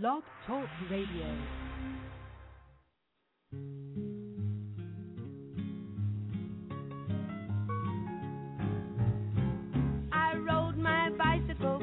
Blog Talk Radio. I rode my bicycle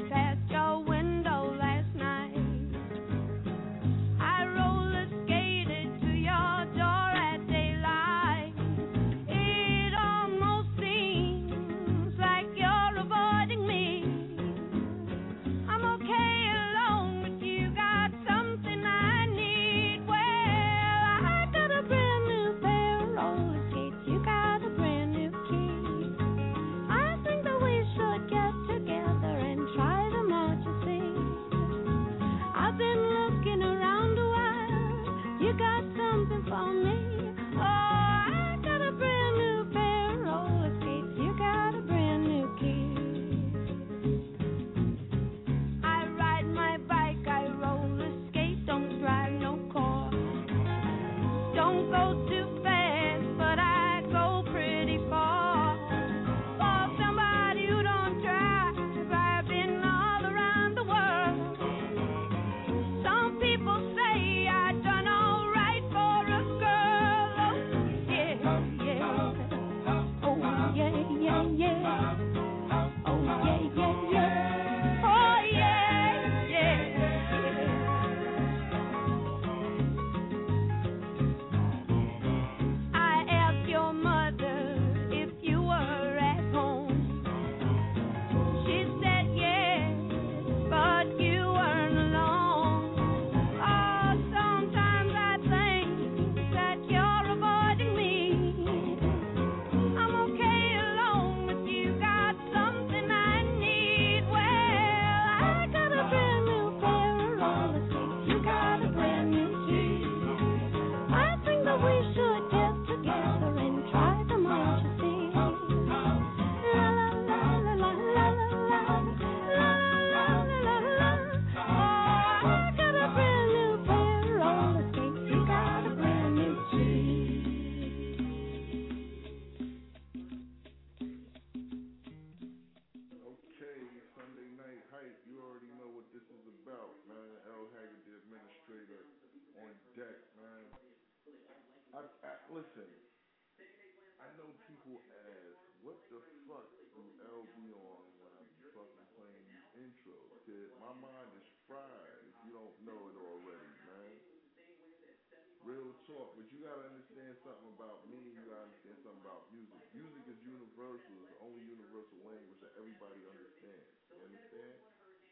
something about me. You gotta understand something about music. Music is universal. It's the only universal language that everybody understands. You understand?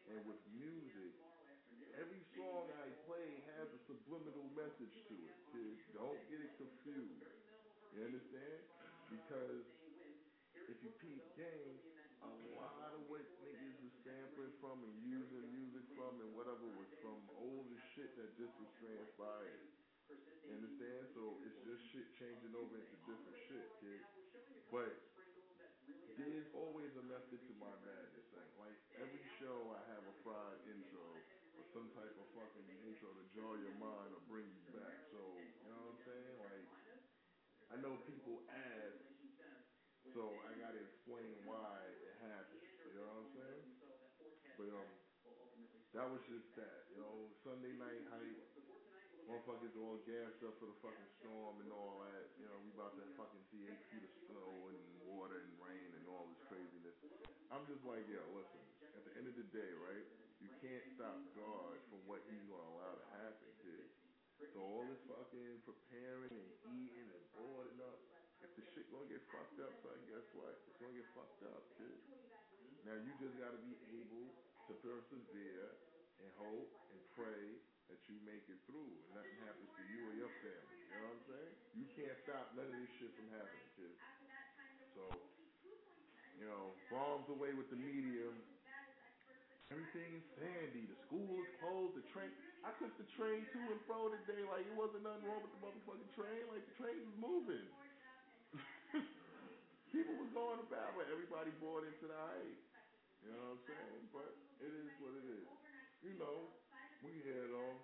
And with music, every song I play has a subliminal message to it. Kid. Don't get it confused. You understand? Because if you peep game, a lot of what niggas was sampling from and using music from and whatever was from older shit that just was transpired. You understand? So it's just shit changing over into different shit, kid. But there's always a method to my madness. Like, like every show I have a fried intro or some type of fucking intro to draw your mind or bring you back. So, you know what I'm saying? Like, I know people ask, so I gotta explain why it happened. You know what I'm saying? But um, that was just that. You know, Sunday night hype. Motherfuckers all gassed up for the fucking storm and all that. You know, we about to fucking see eight feet of snow and water and rain and all this craziness. I'm just like, yo, listen. At the end of the day, right? You can't stop God from what He's gonna allow to happen, kid. So all this fucking preparing and eating and boarding up, if the shit gonna get fucked up, son, guess what? It's gonna get fucked up, kid. Now you just gotta be able to persevere and hope and pray that you make it through and nothing happens to you or your family. You know what I'm saying? You can't stop none of this shit from happening, kid. So, you know, bombs away with the media. Everything's sandy. The school is closed. The train. I took the train to and fro today. Like it wasn't nothing wrong with the motherfucking train. Like the train was moving. People was going about, but everybody bought into the hype. You know what I'm saying? But it is what it is. You know, we here though.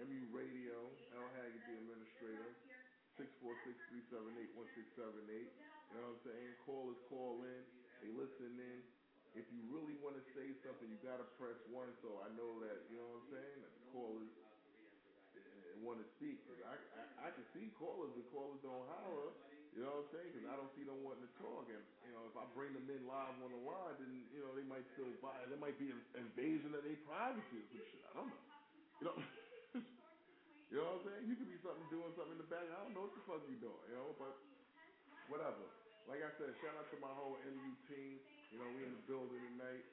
MU Radio, L. Haggood, the administrator. 646-378-1678. You know what I'm saying? Callers call in. They listen in. If you really want to say something, you got to press one so I know that, you know what I'm saying, that the callers uh, want to speak. Cause I, I, I can see callers, but callers don't holler. You know what I'm saying? Because I don't see them wanting to talk. And, you know, if I bring them in live on the line, then, you know, they might still buy. There might be an invasion of their privacy or some shit. I don't know. You know? you know what I'm saying? You could be something doing something in the back. I don't know what the fuck you doing, you know? But whatever. Like I said, shout out to my whole MU team. You know, we in the building tonight.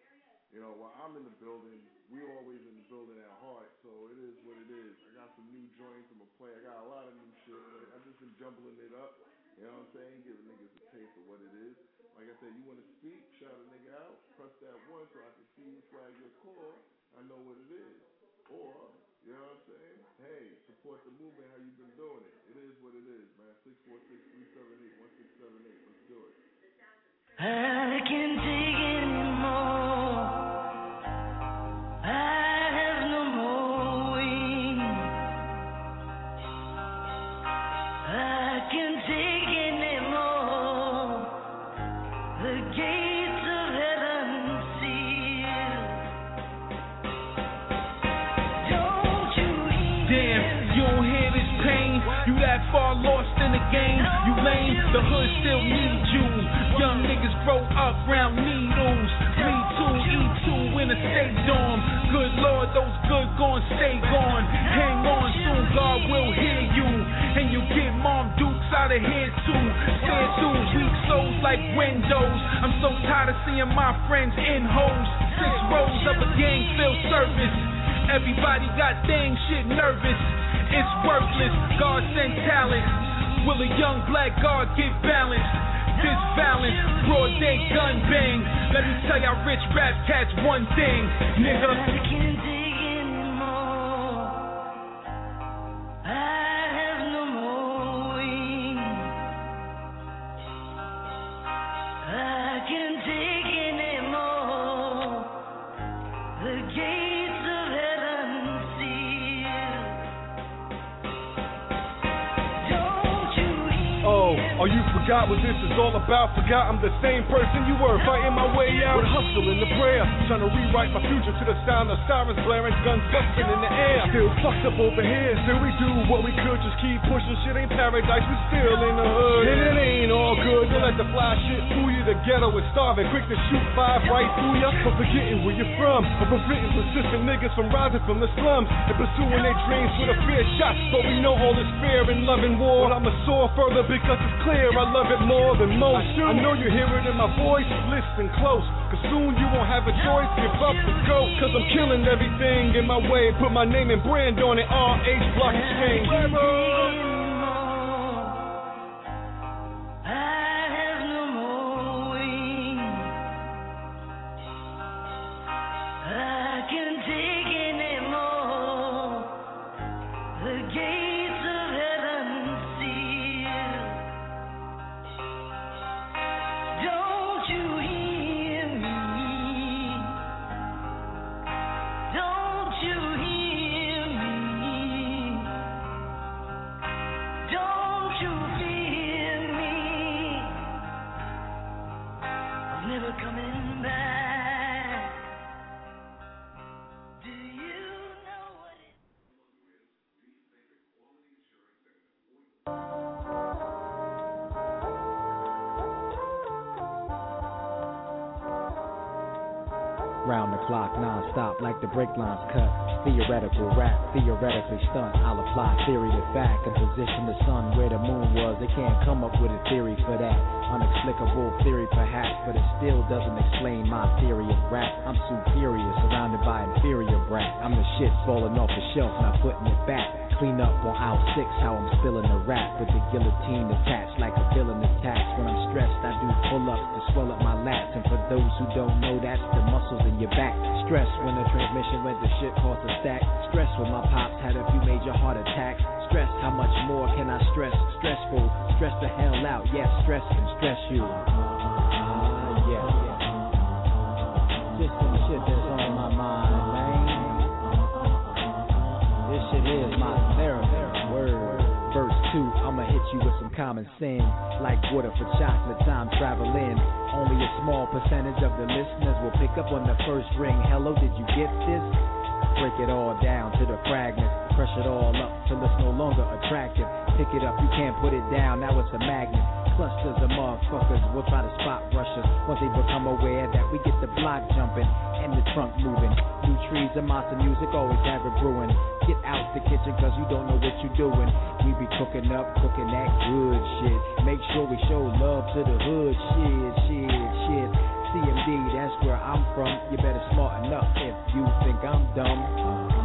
You know, while I'm in the building, we always in the building at heart. So it is what it is. I got some new joints I'm gonna play. I got a lot of new shit. But I just been jumbling it up. You know what I'm saying? Giving niggas a taste of what it is. Like I said, you want to speak, shout a nigga out, press that one so I can see you flag your call. I know what it is. Or, you know what I'm saying? Hey, support the movement, how you been doing it. It is what it is, man. 646-378-1678. Let's do it. I can't take anymore. The gates of heaven sealed. Don't you hear? Damn, you don't hear this pain. You that far lost in the game. You lame, the hood still needs you. Young niggas grow up round needles. Me too, E2 in a state dorm. Good lord, those good gon' stay gone. Hang on, soon God will hear you. And you get mom dukes out of here too. Stare through weak souls like windows. I'm so tired of seeing my friends in holes. Six rows of a gang filled service. Everybody got dang shit nervous. It's worthless. God sent talent. Will a young black guard get balanced? This balance, broad day gun bang. Let me tell y'all rich rap cats one thing, nigga. Oh, you forgot what this is all about. Forgot I'm the same person you were, fighting my way out. With hustle and the prayer, trying to rewrite my future to the sound of sirens blaring, guns busting in the air. Still fucked up over here, still we do what we could, just keep pushing. Shit ain't paradise, we still in the hood. And it ain't all good, don't let the fly shit fool you. The ghetto is starving, quick to shoot five right through ya. For forgetting where you're from, or preventing persistent niggas from rising from the slums and pursuing their dreams with a fear shot. But we know all is fair in love and war. But I'ma soar further because it's clear I love it more than most. I, know you hear it in my voice, listen close. Cause soon you won't have a choice, give up or go. Cause I'm killing everything in my way. Put my name and brand on it, RH Block Exchange. The break lines cut. Theoretical rap, theoretically stunt. I'll apply theory to fact and position the sun where the moon was. They can't come up with a theory for that. Unexplicable theory perhaps, but it still doesn't explain my theory of rap. I'm superior, surrounded by inferior brat. I'm the shit falling off the shelf, not putting it back. Clean up on aisle six, how I'm spilling the rap with the guillotine attached like a villain attached. When I'm stressed, I do pull ups to swell up my lats. And for those who don't know, that's the muscles in your back. Stress when the transmission went to shit cost a stack. Stress when my pops had a few major heart attacks. Stress, how much more can I stress? Stressful, stress the hell out. Yes, stress can stress you. Common sense. Like water for chocolate, time traveling. Only a small percentage of the listeners will pick up on the first ring. Hello, did you get this? Break it all down to the fragments. Crush it all up till it's no longer attractive. Pick it up, you can't put it down, now it's a magnet. Clusters of motherfuckers will try to spot rushers once they become aware that we get the block jumping and the trunk moving. New trees and monster music always have it brewing. Get out the kitchen cause you don't know what you're doing. We be cooking up, cooking that good shit. Make sure we show love to the hood. Shit, shit, shit. CMD, that's where I'm from. You better smarten up if you think I'm dumb. Uh.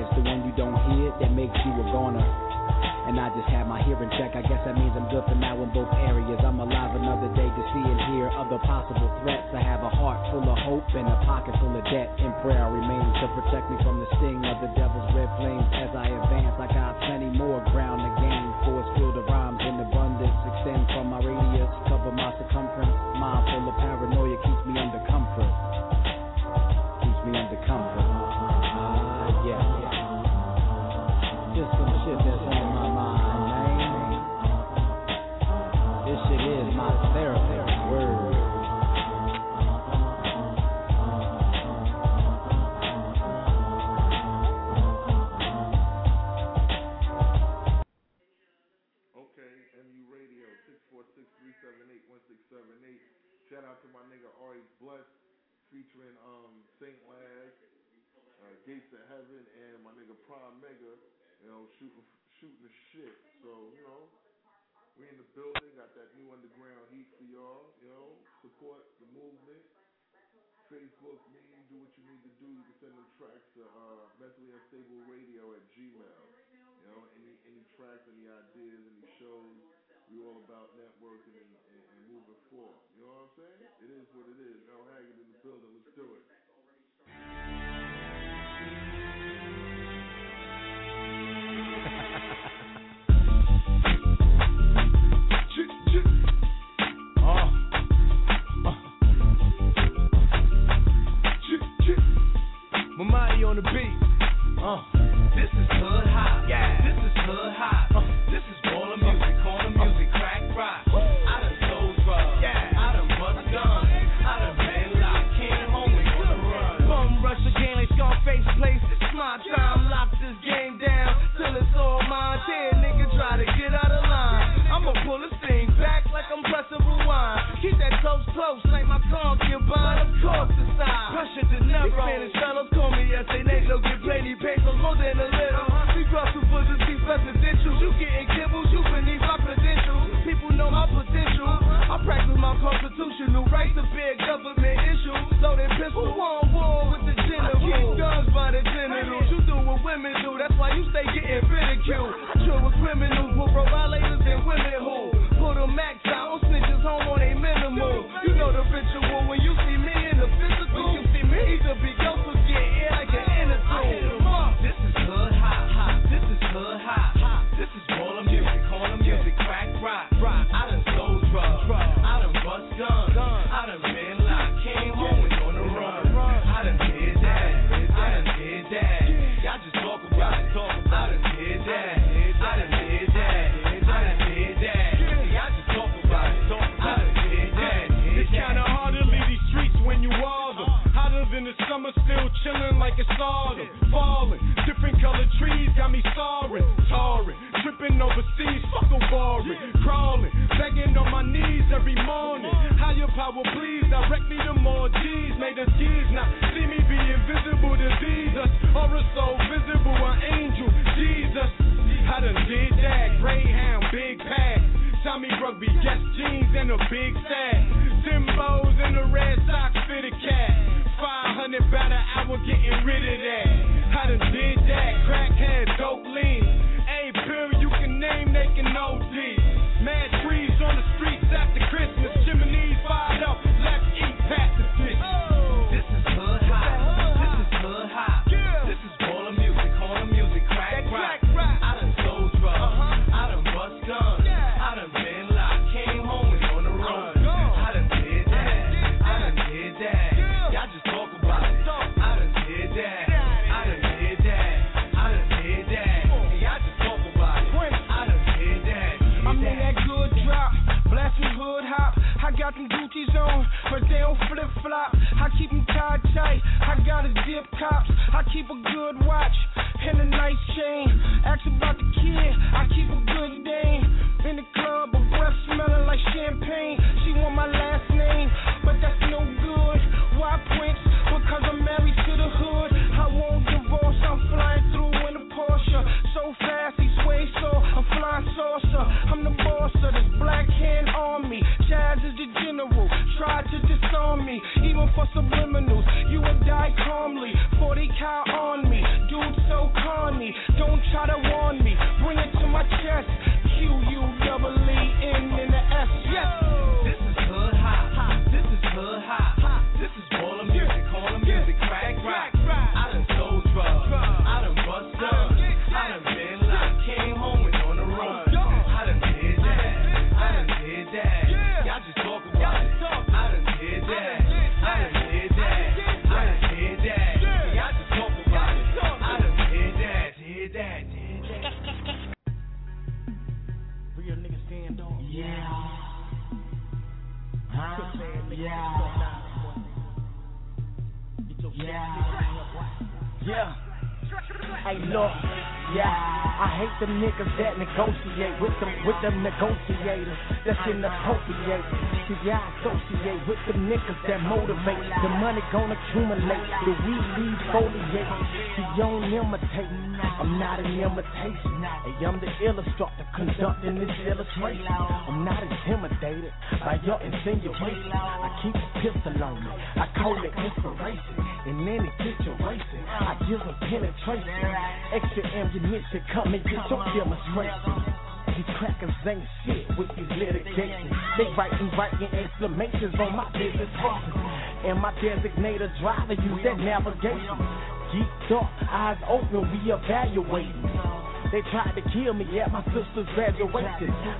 It's the one you don't hear that makes you a goner. And I just had my hearing check. I guess that means I'm good for now in both areas. I'm alive another day to see and hear other possible threats. I have a heart full of hope and a pocket full of debt. In prayer, I remain to protect me from the sting of the devil's red flames. As I advance, I got plenty more ground to gain. Nigga Ari Bless, featuring um Saint Laz, uh, Gates of Heaven, and my nigga Prime Mega, you know, shooting shooting the shit. So, you know, we in the building, got that new underground heat for y'all, you know, support the movement. Facebook, me, do what you need to do. You can send them tracks to uh, mentally unstable radio at Gmail. You know, any any tracks, any ideas, any shows. We all about networking and, and, and moving forward. You know what I'm saying? It is what it is. El Haggood in the building. Let's do it. Mamadi on the beat. Uh. This is hood hop. Yeah. This is hood hop. Uh. This is rewind. Keep that toast close like my concubine. Of course the side. Pressure to never. Spanish fellows call me as they negro. Get plenty pesos more than a little. We crossing for the chief presidentials. You getting kibbles. You beneath my credentials. People know my potential. I practice my constitutional right to bear government issues. Loaded pistol on war with the general. Keep guns by the genitals. You do what women do. That's why you stay getting ridiculed. Chill with criminals, with violators and women who put a max out on snitches home on a minimal. Ritual when you summer still chillin' like it's autumn. Fallin', different colored trees got me soaring, Tarring, trippin' overseas, fuck a warring. Crawling, begging on my knees every morning. Higher power, please direct me to more G's. Made us keys now. See me be invisible to Jesus, or a soul visible, an angel, Jesus. I done did that. Greyhound, big pack. Tommy Rugby, yes, jeans and a big sack. Timbos and a red sock fitted cat. 500 about getting rid of that. I done did that. Crackhead, dope lean. A pill you can name, they can OD. Mad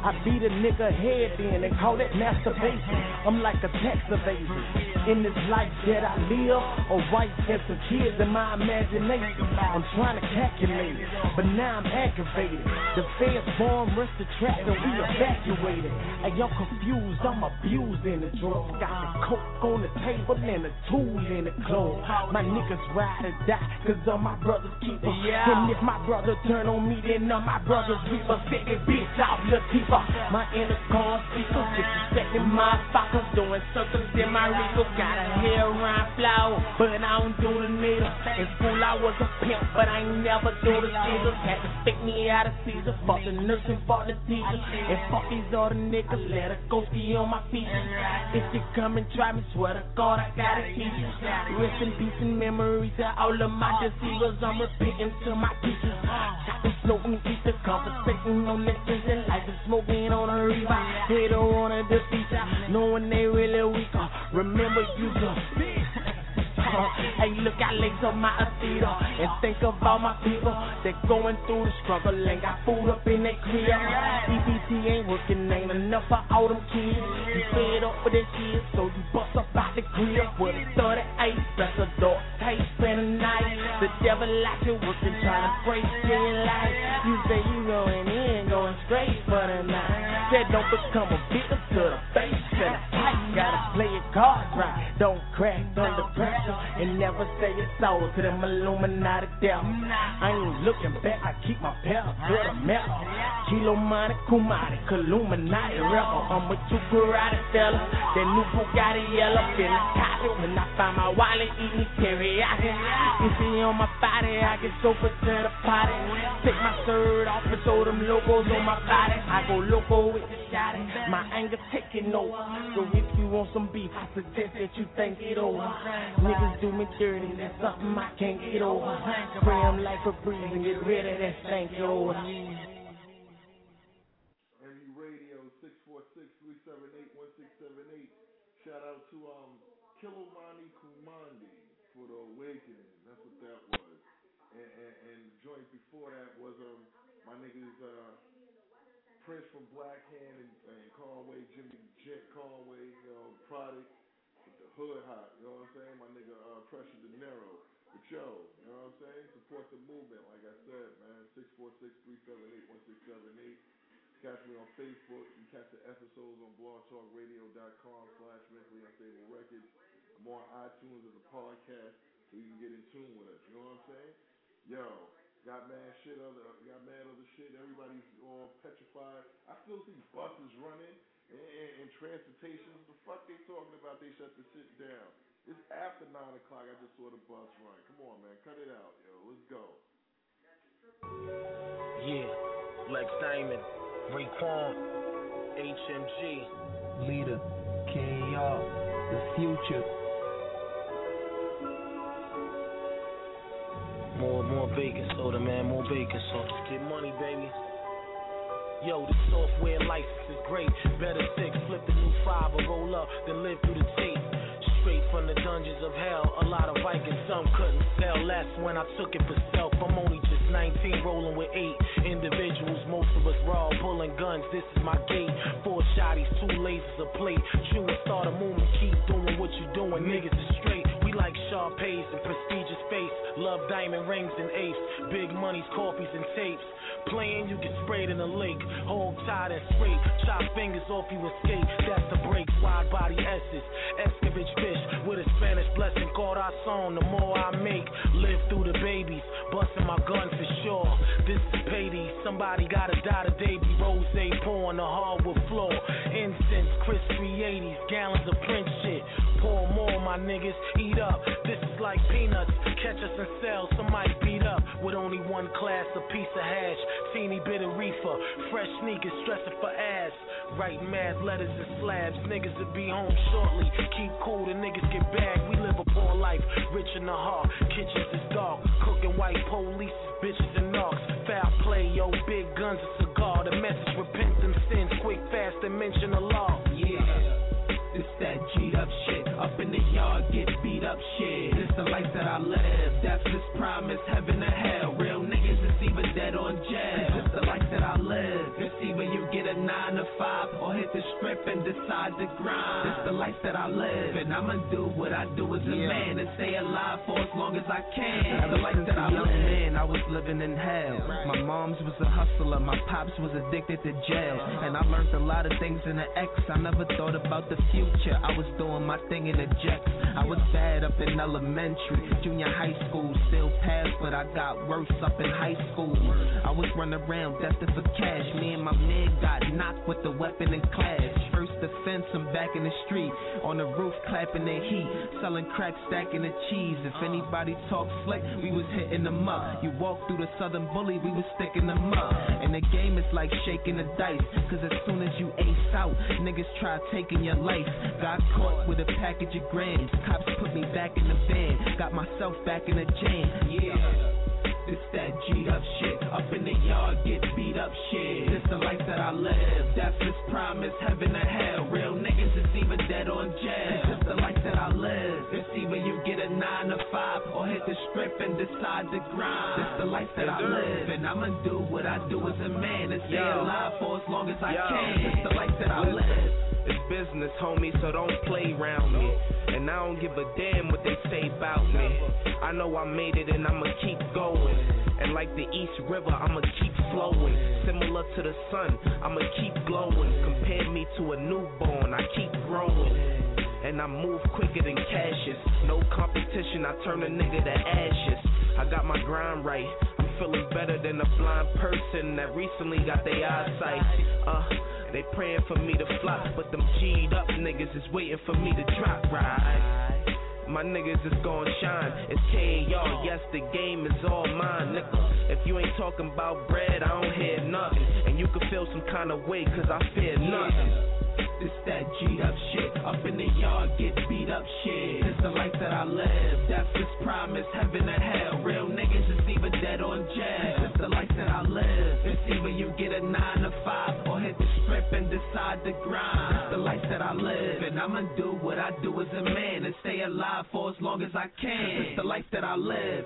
I beat a nigga head in and call that masturbation. I'm like a tax evasion. In this life that I live, a wife and some kids in my imagination. I'm trying to calculate it, but now I'm aggravated. The feds bomb rest the trap and we evacuated. And y'all confused, I'm abused in the drugs. Got the coke on the table and a tool in the clothes. My niggas ride or die, cause all my brothers keep us. Yeah. And if my brother turn on me, then all my brothers reaper. Sick it, bitch off Latifah. My inner intercom speakers disrespecting my fuckers, doing circles in my regal. Got a hair around flower, but I don't do the needle. In school I was a pimp, but I ain't never do the scissors. Had to pick me out of Caesar. Fuck the nurse and fuck the teacher. And fuck these other niggas, let go ski on my features. If you come and try me, swear to God I gotta teach you. Rest in peace and memories to all of my deceivers. I'm repenting to my teachers. Chopping slow and keep the conversation on lessons in life is and on revive. They don't wanna defeat ya, knowing they really weak. Uh, remember you the Hey, look, I legs on my Adidas and think of all my people that going through the struggle and got food up in their crib. EBT ain't working, ain't enough for all them kids. You fed up with this shit, so you bust up out the crib with a 38. That's a dog tape spend a night. The devil like you working, trying to break your life. You say you going in, straight for the night. Said don't become a victim play your cards right, don't crack under pressure, and never say it's over to them Illuminati devil. I ain't looking back, I keep my pedal to the metal. Kilo Monte, Kumari, Illuminati rebel. I'm a two karate fella, that new Bugatti yellow in the pocket. When I find my wallet, eating teriyaki. You see on my body, I get sober to the party. Take my shirt off and throw them logos on my body. I go loco with the shot. My anger taking over. So if you want some beef, I suggest that you think it over. Niggas do me dirty, that's something I can't get over. Spray 'em like a breeze and get rid of that stank over. MU Radio 646-378-1678. Shout out to um Kilomani Kumandi for the awakening. That's what that was. And, and, and the joint before that was um my niggas uh Prince from Black Hand and, and Conway, Jimmy Jet Conway, you product with the hood hot, you know what I'm saying? My nigga uh Pressure De Niro. But yo, you know what I'm saying? Support the movement, like I said, man. 646-378-1678. Catch me on Facebook. You catch the episodes on blogtalkradio.com slash mentally unstable records. I'm on iTunes as a podcast so you can get in tune with us. You know what I'm saying? Yo, got mad shit other got mad other shit. Everybody's all petrified. I still see buses running and, and, transportation. The fuck they talking about? They shut the shit down. It's after nine o'clock. I just saw the bus run. Come on, man, cut it out, yo. Let's go. Yeah, Lex Diamond, Raekwon, HMG, Leader, KR, the future. more, more bacon soda, man, more bacon soda. Get money, baby. Yo, the software license is great. Better six, flip the new five or roll up, then live through the tape. Straight from the dungeons of hell, a lot of Vikings, some couldn't sell. That's when I took it for self. I'm only just 19, rolling with eight individuals. Most of us raw, pulling guns. This is my gate. Four shotties, two lasers, a plate. True start a movement, keep doing what you're doing. Niggas is straight. Like Sharpays and prestigious face. Love diamond rings and apes. Big monies, coffees, and tapes. Playing, you get sprayed in the lake. Hold tight and straight. Chop fingers off, you escape. That's the break. Wide body S's. Escovitch fish with a Spanish blessing. Corazon. The more I make, live through the babies. Busting my gun for sure. This is payday. Somebody gotta die today. Be rose pour on the hardwood floor. Incense, crisp 380s. Gallons of Prince shit. Pour more, my niggas. Eat up. This is like peanuts. Catch us in cells. Somebody beat up with only one class. A piece of hash. Teeny bit of reefer. Fresh sneakers. Stressing for ass. Writing mad letters and slabs. Niggas will be home shortly. Keep cool. The niggas get bagged. We live a poor life. Rich in the heart. Kitchens is dark. Cooking white police. Bitches and knocks. Foul play. Yo, big guns. A up shit. It's the life that I live. Death is promise, heaven or hell. Real niggas is either dead or in jail. It's the life that I live. It's either you get a nine to five or hit and decide to grind. It's the life that I live, and I'ma do what I do as a man and stay alive for as long as I can. It's the life that I live. man, I was living in hell. My mom's was a hustler, my pops was addicted to jail. And I learned a lot of things in the X. I never thought about the future. I was doing my thing in the jets. I was bad up in elementary, junior high school, still passed, but I got worse up in high school. I was running around destined for cash. Me and my man got knocked with the weapon in class. First offense, I'm back in the street, on the roof clapping the heat, selling crack, stacking the cheese. If anybody talk slick, we was hitting them up. You walk through the southern bully, we was sticking them up. And the game is like shaking the dice, cause as soon as you ace out, niggas try taking your life. Got caught with a package of grams, cops put me back in the van, got myself back in the jam. Yeah. It's that G'd up shit. Up in the yard, get up shit. It's the life that I live. Death is promise, heaven or hell. Real niggas is either dead or in jail. It's the life that I live. It's either you get a nine to five or hit the strip and decide to grind. It's the life that I live, and I'ma do what I do as a man and stay Yo. alive for as long as I Yo. can. It's the life that I live. It's business. business, homie, so don't play around me. And I don't give a damn what they say about me. I know I made it and I'ma keep going. And like the East River, I'ma keep flowing. Similar to the sun, I'ma keep glowing. Compare me to a newborn, I keep growing. And I move quicker than Cassius. No competition, I turn a nigga to ashes. I got my grind right. I'm feeling better than a blind person that recently got their eyesight. Uh, they praying for me to fly, but them G'd up niggas is waiting for me to drop right. My niggas is gon' shine. It's K.R. Yes, the game is all mine, nigga. If you ain't talking about bread, I don't hear nothing. And you can feel some kind of way, cause I fear nothing. This that G'd up shit. Up in the yard, get beat up shit. This the life that I live. Death is promise, heaven or hell. Real niggas is either dead or jail. This the life that I live. It's either you get a nine to five or hit the strip and decide to grind. This the life that I live, and I'ma do what I do as a man and stay alive for as long as I can. This the life that I live.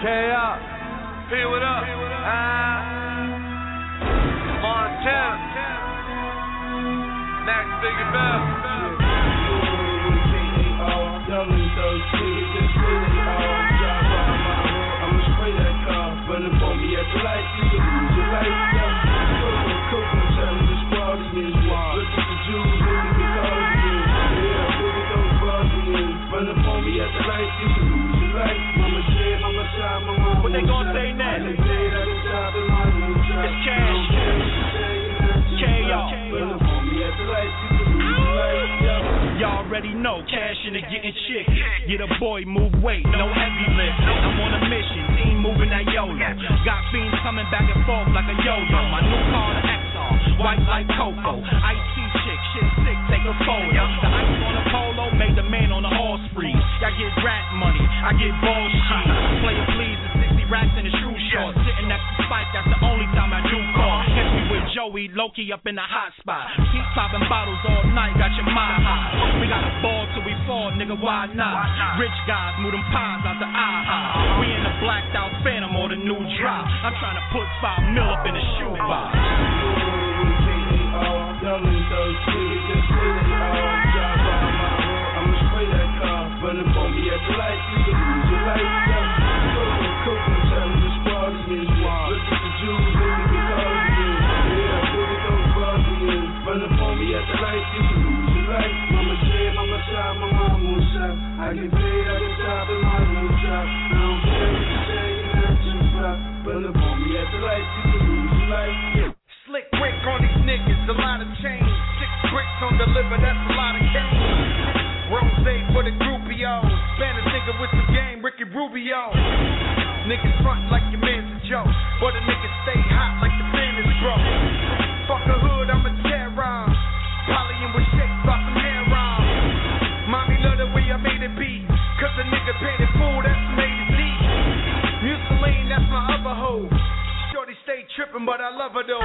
K up. P what up? Ah. Montana. Next biggie bell. What they gonna say next? It's cash. Y'all already know, cash in the getting chick. Get a boy, move weight, no heavy lift. I'm on a mission, team moving that YOLO. Got fiends coming back and forth like a yo-yo. My new car, the XR, white like cocoa. Ice chick, shit sick, take a photo. The ice on a polo made the man on the horse freeze. Y'all get rat money, I get ball bullshit. Player please, the 60 racks in the shoe shorts. Sitting next to Spike, that's the only Joey, Loki up in the hot spot. Keep popping bottles all night, got your mind high. We got a ball till we fall, nigga, why not? Rich guys move them pies out the aha. We in the blacked out phantom or the new drop. I'm trying to put five mil up in the shoebox. The that's a lot of cane. Rose for the groupios. Spanish nigga with some game, Ricky Rubio. Niggas front like your man's a joke. But a nigga stay hot like the fan is broke. Fuck a hood, I'm a terror. Polying with shakes off some hair on. Mommy love the way I made it beat. Cause a nigga it full, that's made it deep. Museline, that's my other hoe. Shorty stay tripping, but I love her though.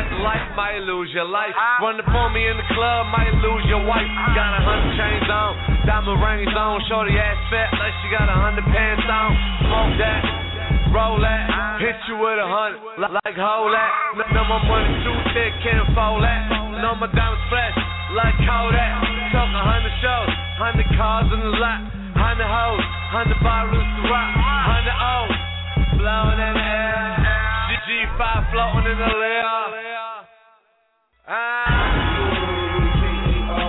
up on me at the light, might lose your life. Ah. Run up on me in the club, might lose your wife. Got a hundred chains on, diamond rings on. Shorty ass fat like she got a hundred pants on. Smoke that, roll that, hit you with a hundred, like hold that. N- Know my money too thick, can't fold that. Know my diamonds fresh, like Kodak. Talk a hundred shows, hundred cars in the lot, hundred hoes, hundred bottles to rock, hundred O's, blowing in the air. G5 floating in the air. Young ah. and ah.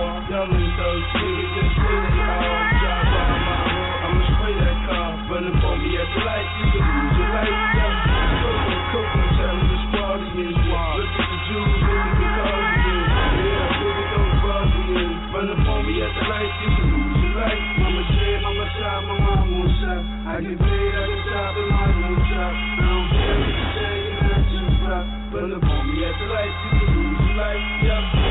thirsty, just sitting all drive by my hood. I'ma spray that car, running for me at the light. You can lose your life, yeah. Coco, Coco, telling the squad is wild. Look at the Jews, look at the Caucasians. Yeah, look at those Bosnians. Running for me at at the lights, you can lose your life. Mama said, mama shy, my mom won't stop. I get lose your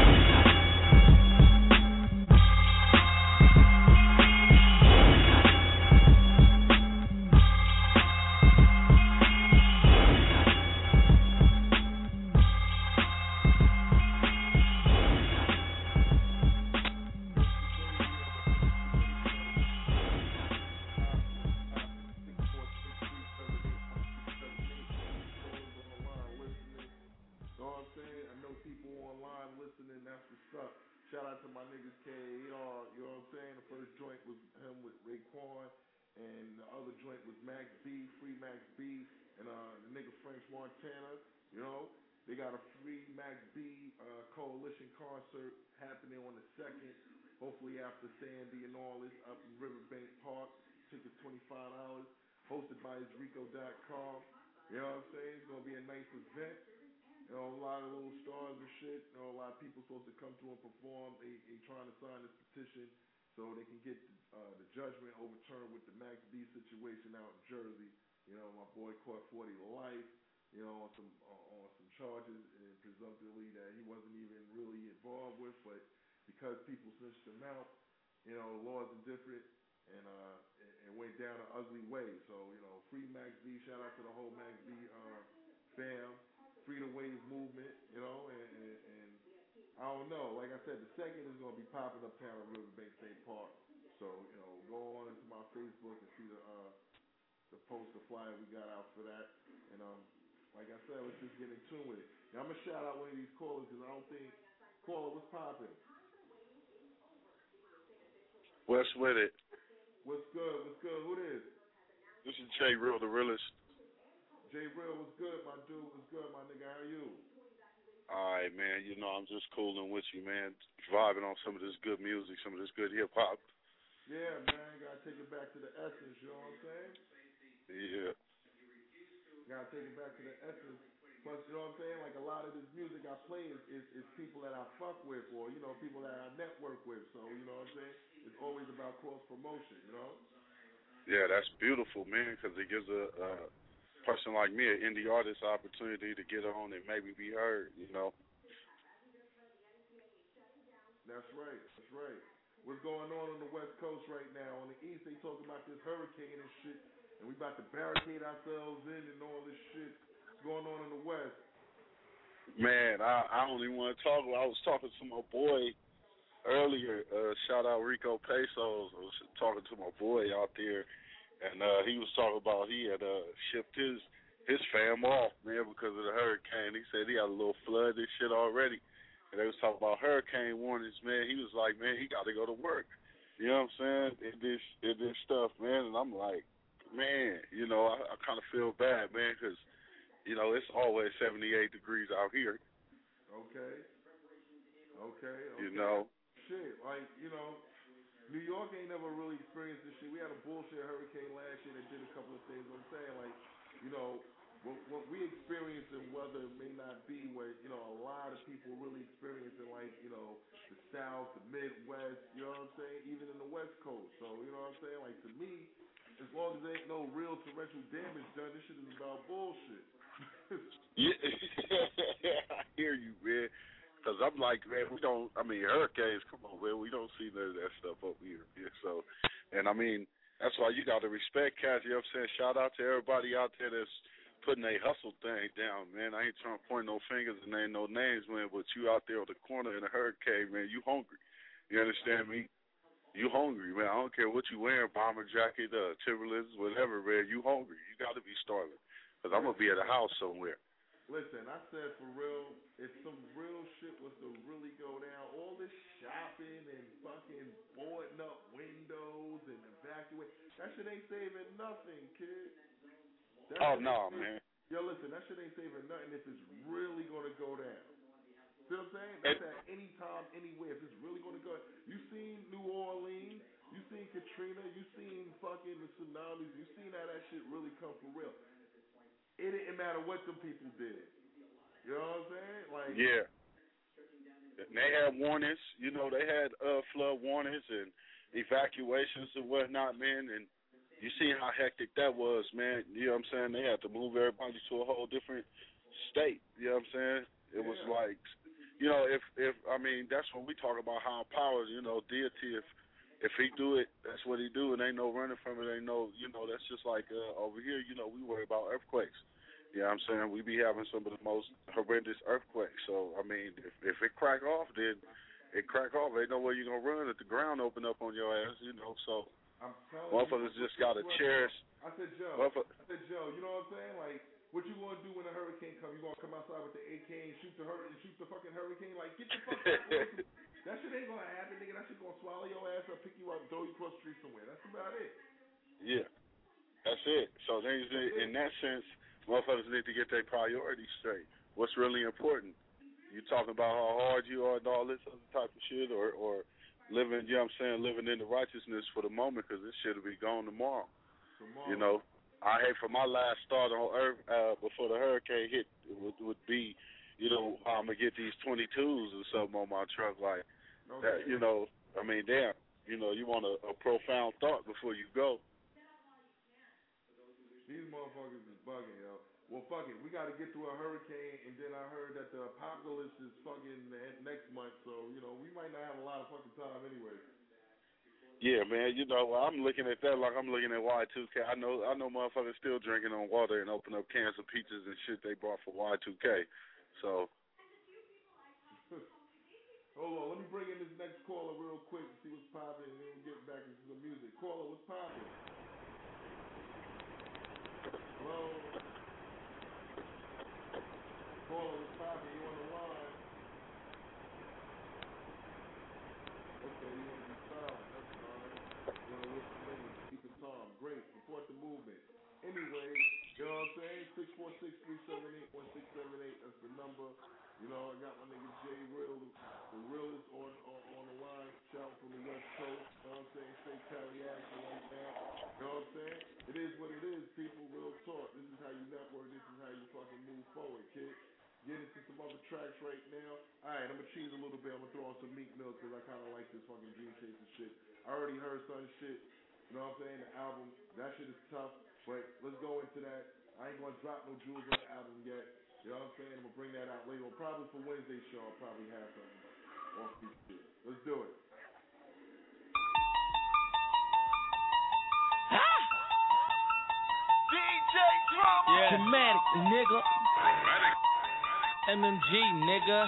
joint was him with Raekwon, and the other joint was Max B, Free Max B, and uh, the nigga French Montana. You know, they got a free Max B uh, coalition concert happening on the second. Hopefully after Sandy and all this up in Riverbank Park. Tickets twenty five dollars. Hosted by Rico.com. You know what I'm saying? It's gonna be a nice event. You know, a lot of little stars and shit. You know, a lot of people supposed to come through and perform. They, they trying to sign this petition so they can get uh, the judgment overturned with the Max B situation out in Jersey. You know, my boy caught 40 life. You know, on some uh, on some charges and presumptively that he wasn't even really involved with, but because people snitched him out, you know, the laws are different and uh and, and went down an ugly way. So you know, free Max B. Shout out to the whole Max B uh, fam. Freedom Wave movement, you know, and, and, and I don't know. Like I said, the second is going to be popping uptown at Riverbank State Park. So you know, go on into my Facebook and see the uh, the poster flyer we got out for that. And um, like I said, let's just get in tune with it. Now I'm gonna shout out one of these callers because I don't think caller what's popping. What's with it? What's good? What's good? Who this? This is Jay Real, the realest. Jay Real, what's good, my dude? What's good, my nigga? How are you? All right, man. You know, I'm just cooling with you, man. Vibing on some of this good music, some of this good hip hop. Yeah, man. Gotta take it back to the essence. You know what I'm saying? Yeah. Gotta take it back to the essence. Plus, you know what I'm saying? Like a lot of this music I play is, is, is people that I fuck with or, you know, people that I network with. So, you know what I'm saying? It's always about cross promotion, you know? Yeah, that's beautiful, man, because it gives a, a person like me, an indie artist, opportunity to get on and maybe be heard, you know? That's right. That's right. What's going on on the West Coast right now? On the East, they talking about this hurricane and shit, and we about to barricade ourselves in and all this shit. What's going on in the West? Man, I, I don't even want to talk. I was talking to my boy earlier. Uh, shout out Rico Pesos. I was talking to my boy out there, and uh, he was talking about he had uh, shipped his his fam off, man, because of the hurricane. He said he had a little flood and shit already. And they was talking about hurricane warnings, man. He was like, man, he got to go to work. You know what I'm saying? It this it this stuff, man. And I'm like, man, you know, I, I kind of feel bad, man, because you know it's always 78 degrees out here. Okay. Okay. okay. You know. Shit, like you know, New York ain't never really experienced this shit. We had a bullshit hurricane last year that did a couple of things. I'm saying, like, you know, what, what we experience in weather may not be what you know a lot of people really experience in like you know the South, the Midwest. You know what I'm saying? Even in the West Coast. So you know what I'm saying? Like to me, as long as there ain't no real torrential damage done, this shit is about bullshit. Yeah, I hear you, man. Because I'm like, man, we don't. I mean, hurricanes. Come on, man. We don't see none of that stuff up here. Yeah, so, and I mean, that's why you got to respect cats. You know I'm saying? Shout out to everybody out there that's putting a hustle thing down, man. I ain't trying to point no fingers and name no names, man. But you out there on the corner in a hurricane, man. You hungry? You understand me? You hungry, man. I don't care what you wearing, bomber jacket, uh, Timberlands, whatever, man. You hungry? You got to be starving. Cause I'm gonna be at a house somewhere. Listen, I said for real, if some real shit was to really go down, all this shopping and fucking boarding up windows and evacuate, that shit ain't saving nothing, kid. That Oh no, man. Yo, listen, that shit ain't saving nothing if it's really gonna go down. See what I'm saying? That's at any time, anywhere. If it's really gonna go, you seen New Orleans, you seen Katrina, you seen fucking the tsunamis, you seen how that shit really come for real. It didn't matter what them people did. You know what I'm saying? Like Yeah. they had warnings. You know, they had uh flood warnings and evacuations and whatnot, man. And you see how hectic that was, man. You know what I'm saying? They had to move everybody to a whole different state. You know what I'm saying? It was like, you know, if if I mean that's when we talk about high power. You know, deity. If if he do it, that's what he do, and ain't no running from it. Ain't no, you know, that's just like uh, over here. You know, we worry about earthquakes. You know what I'm saying? We be having some of the most horrendous earthquakes. So I mean, if if it crack off, then it crack off. Ain't no way you gonna run if the ground open up on your ass. You know, so motherfuckers just gotta cherish. I said, Joe. I said, Joe. You know what I'm saying? Like, what you gonna do when a hurricane come? You gonna come outside with the AK and shoot the hur- and shoot the fucking hurricane? Like, get the fuck out That shit ain't gonna happen, nigga. That shit gonna swallow your ass up, pick you up, and throw you across the street somewhere. That's about it. Yeah, that's it. So then, in that sense, motherfuckers need to get their priorities straight. What's really important? You talking about how hard you are and all this other type of shit, or or living, you know what I'm saying, living in the righteousness for the moment because this shit will be gone tomorrow. Tomorrow. You know, I hate for my last start on Earth uh, before the hurricane hit would would be, you know, I'm gonna get these 22s or something on my truck, like No that. You know, I mean, damn. You know, you want a, a profound thought before you go. These motherfuckers is bugging, yo. Well, fuck it. We got to get through a hurricane, and then I heard that the apocalypse is fucking next month, so you know we might not have a lot of fucking time anyway. Yeah, man. You know, I'm looking at that like I'm looking at Y2K. I know, I know, motherfuckers still drinking on water and open up cans of pizzas and shit they brought for Y2K. So, Hold on, let me bring in this next caller real quick and see what's popping, and then we'll get back into the music. Caller, what's popping? Hello. Caller, what's popping? You on the line? Okay, you want to be silent? That's fine. You want to listen to me? Keep it calm. Great. Support the movement. Anyway, you know what I'm saying? Six four six three seven eight one six seven eight. That's the number. You know, I got my nigga Jay Real, the realest on, on on the line. Shout from the West Coast. You know what I'm saying? Straight carry action like that. You know what I'm saying? It is what it is, people. Real talk. This is how you network. This is how you fucking move forward, kid. Get into some other tracks right now. Alright, I'm gonna cheese a little bit. I'm gonna throw on some Meek Mill because I kind of like this fucking Dream Chaser shit. I already heard some shit. You know what I'm saying? The album, that shit is tough. But let's go into that. I ain't gonna drop no jewels on the album yet. You know what I'm saying? I'm gonna bring that out later. Probably for Wednesday show. I'll probably have something off this. Let's do it. DJ Drama. Yeah. Dramatic, nigga. MMG, nigga.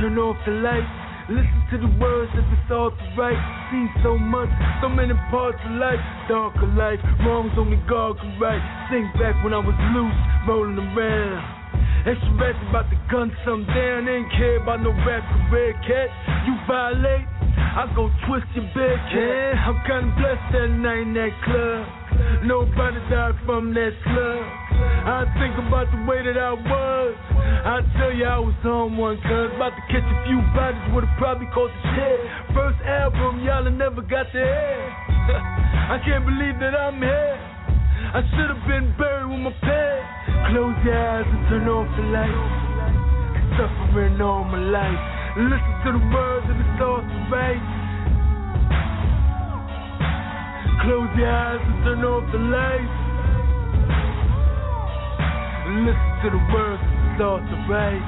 Turn off the lights. Listen to the words if it's all to right. Seen so much, so many parts of life. Darker life, wrongs only God can right. Think back when I was loose, rolling around. Extra rats about the gun some down. Ain't care about no rap career, cat. You violate, I go twist your bed, cat. I'm kinda blessed that night in that club. Nobody died from that slug. I think about the way that I was. I tell you I was on one, cuz about to catch a few bodies would've probably caused a shit. First album, y'all never got to hear. I can't believe that I'm here. I should've been buried with my past. Close your eyes and turn off the lights. Suffering all my life. Listen to the words of the thoughts of right. Close your eyes and turn off the lights. Listen to the words the thoughts of right.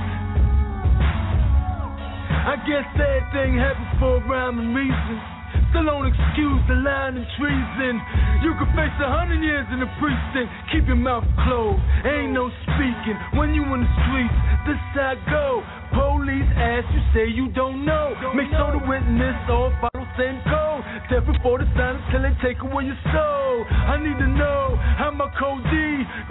I guess everything happens for a rhyme and reason. Still don't excuse the lying and treason. You could face a hundred years in the precinct. Keep your mouth closed. Ain't no speaking when you in the streets. This I go. Police ask you, say you don't know. Make sure the witness all follow same code. Step before the silence till they take away your soul. I need to know how my code D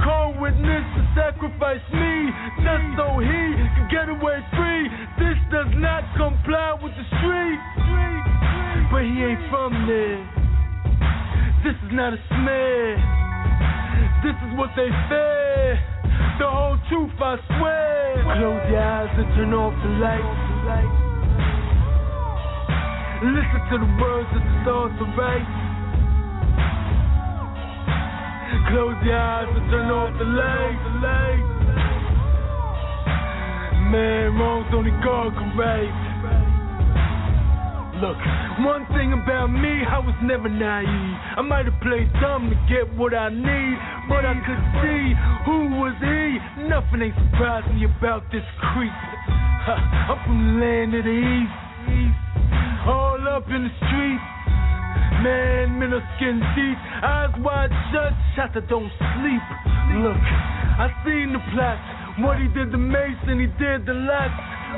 call witness to sacrifice me just so he can get away free. This does not comply with the street. But he ain't from there. This is not a smear. This is what they fear. The whole truth, I swear. Close your eyes and turn off the lights. Listen to the words of the stars of right. Close your eyes and turn off the lights. Man, wrongs only God can right. Look, one thing about me, I was never naive. I might have played dumb to get what I need, but I could see who was he. Nothing ain't surprised me about this creep. I'm from the land of the east, all up in the streets. Man, men are skin deep, eyes wide shut, shots that don't sleep. Look, I seen the plot. What he did to Mason, he did the lot.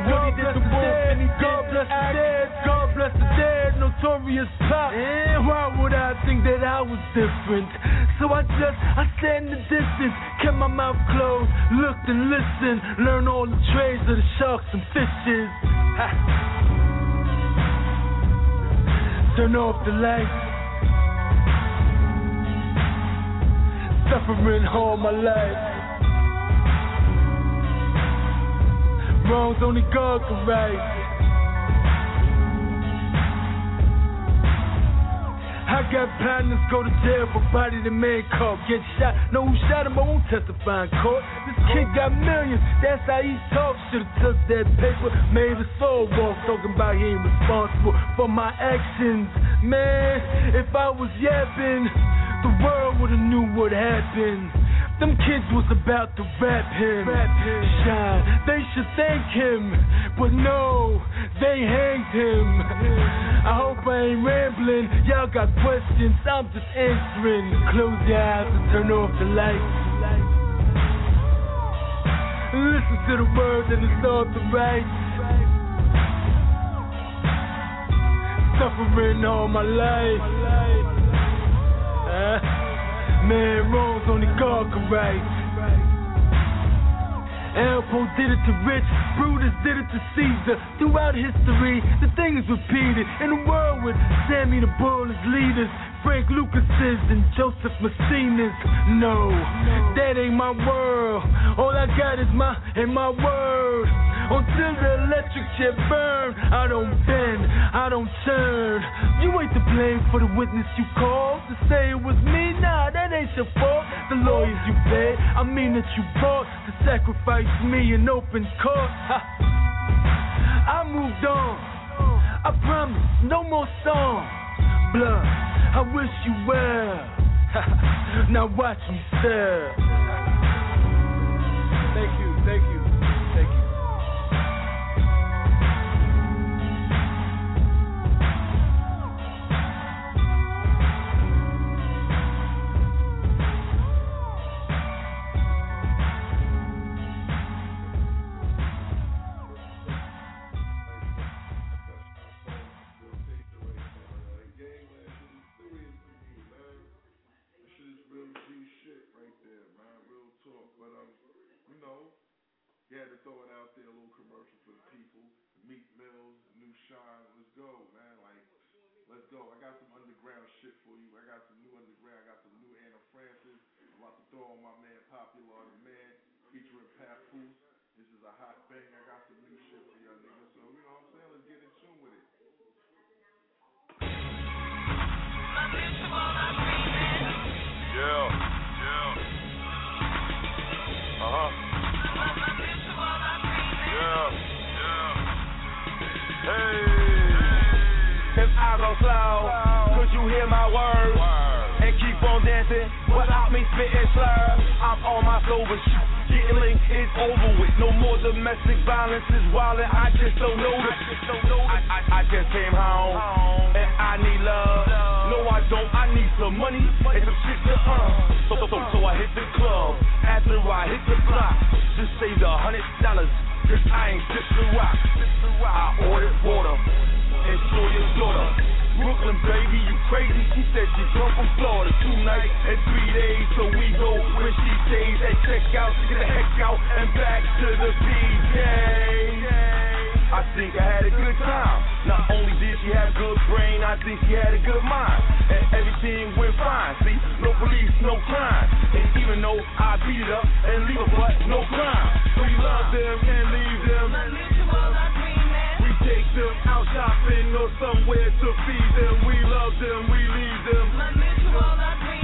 What he did to Wolf, and he God bless the dead. God bless the dead, notorious pop. Why would I think that I was different? So I just, I stand in the distance, kept my mouth closed, looked and listened, learned all the trades of the sharks and fishes. Ha. Turn off the lights. Suffering all my life. Wrongs only God can right. I got partners go to jail for body the man caught. Get shot, know who shot him, I won't testify in court. This kid got millions, that's how he talks. Should've took that paper, made a soul walk. Talking about he ain't responsible for my actions. Man, if I was yapping, the world would've knew what happened. Them kids was about to rap him. Shine, they should thank him. But no, they hanged him. I hope I ain't rambling. Y'all got questions, I'm just answering. Close your eyes and turn off the lights. Listen to the words and it's the right. Suffering all my life. Uh, man, wrongs God can right. Alpo did it to Rich, Brutus did it to Caesar. Throughout history, the thing is repeated. In a world with Sammy the Bull as leaders, Frank Lucas's and Joseph Massino's. No, that ain't my world. All I got is my and my word. Until the electric chair burn, I don't bend, I don't turn. You ain't to blame for the witness you called. To say it was me, nah, that ain't your fault. The lawyers you paid, I mean that you bought to sacrifice me in open court. Ha. I moved on. I promise, no more songs. Blood, I wish you well. now watch me serve. Yeah, yeah. Uh huh. Yeah, yeah. Hey. If I go slow, could you hear my words? And keep on dancing without me spitting slurs. I'm on my sober shit. Getting is over with. No more domestic violence is wildin'. I just don't notice. I, I, I just came home and I need love. No, I don't. I need some money and some shit to earn. So, so, so, I hit the club after I hit the block. Just saved a hundred dollars. Cause I ain't just the rock. I ordered water and saw your daughter. Brooklyn, baby, you crazy? She said she come from Florida. Two nights and three days, so we go where she stays at checkout. Get the heck out and back to the PJ. I think I had a good time. Not only did she have good brain, I think she had a good mind. And everything went fine. See, no police, no crime. And even though I beat it up and leave her butt, no crime. We love them and leave them. Take them out shopping or somewhere to feed them. We love them, we leave them. We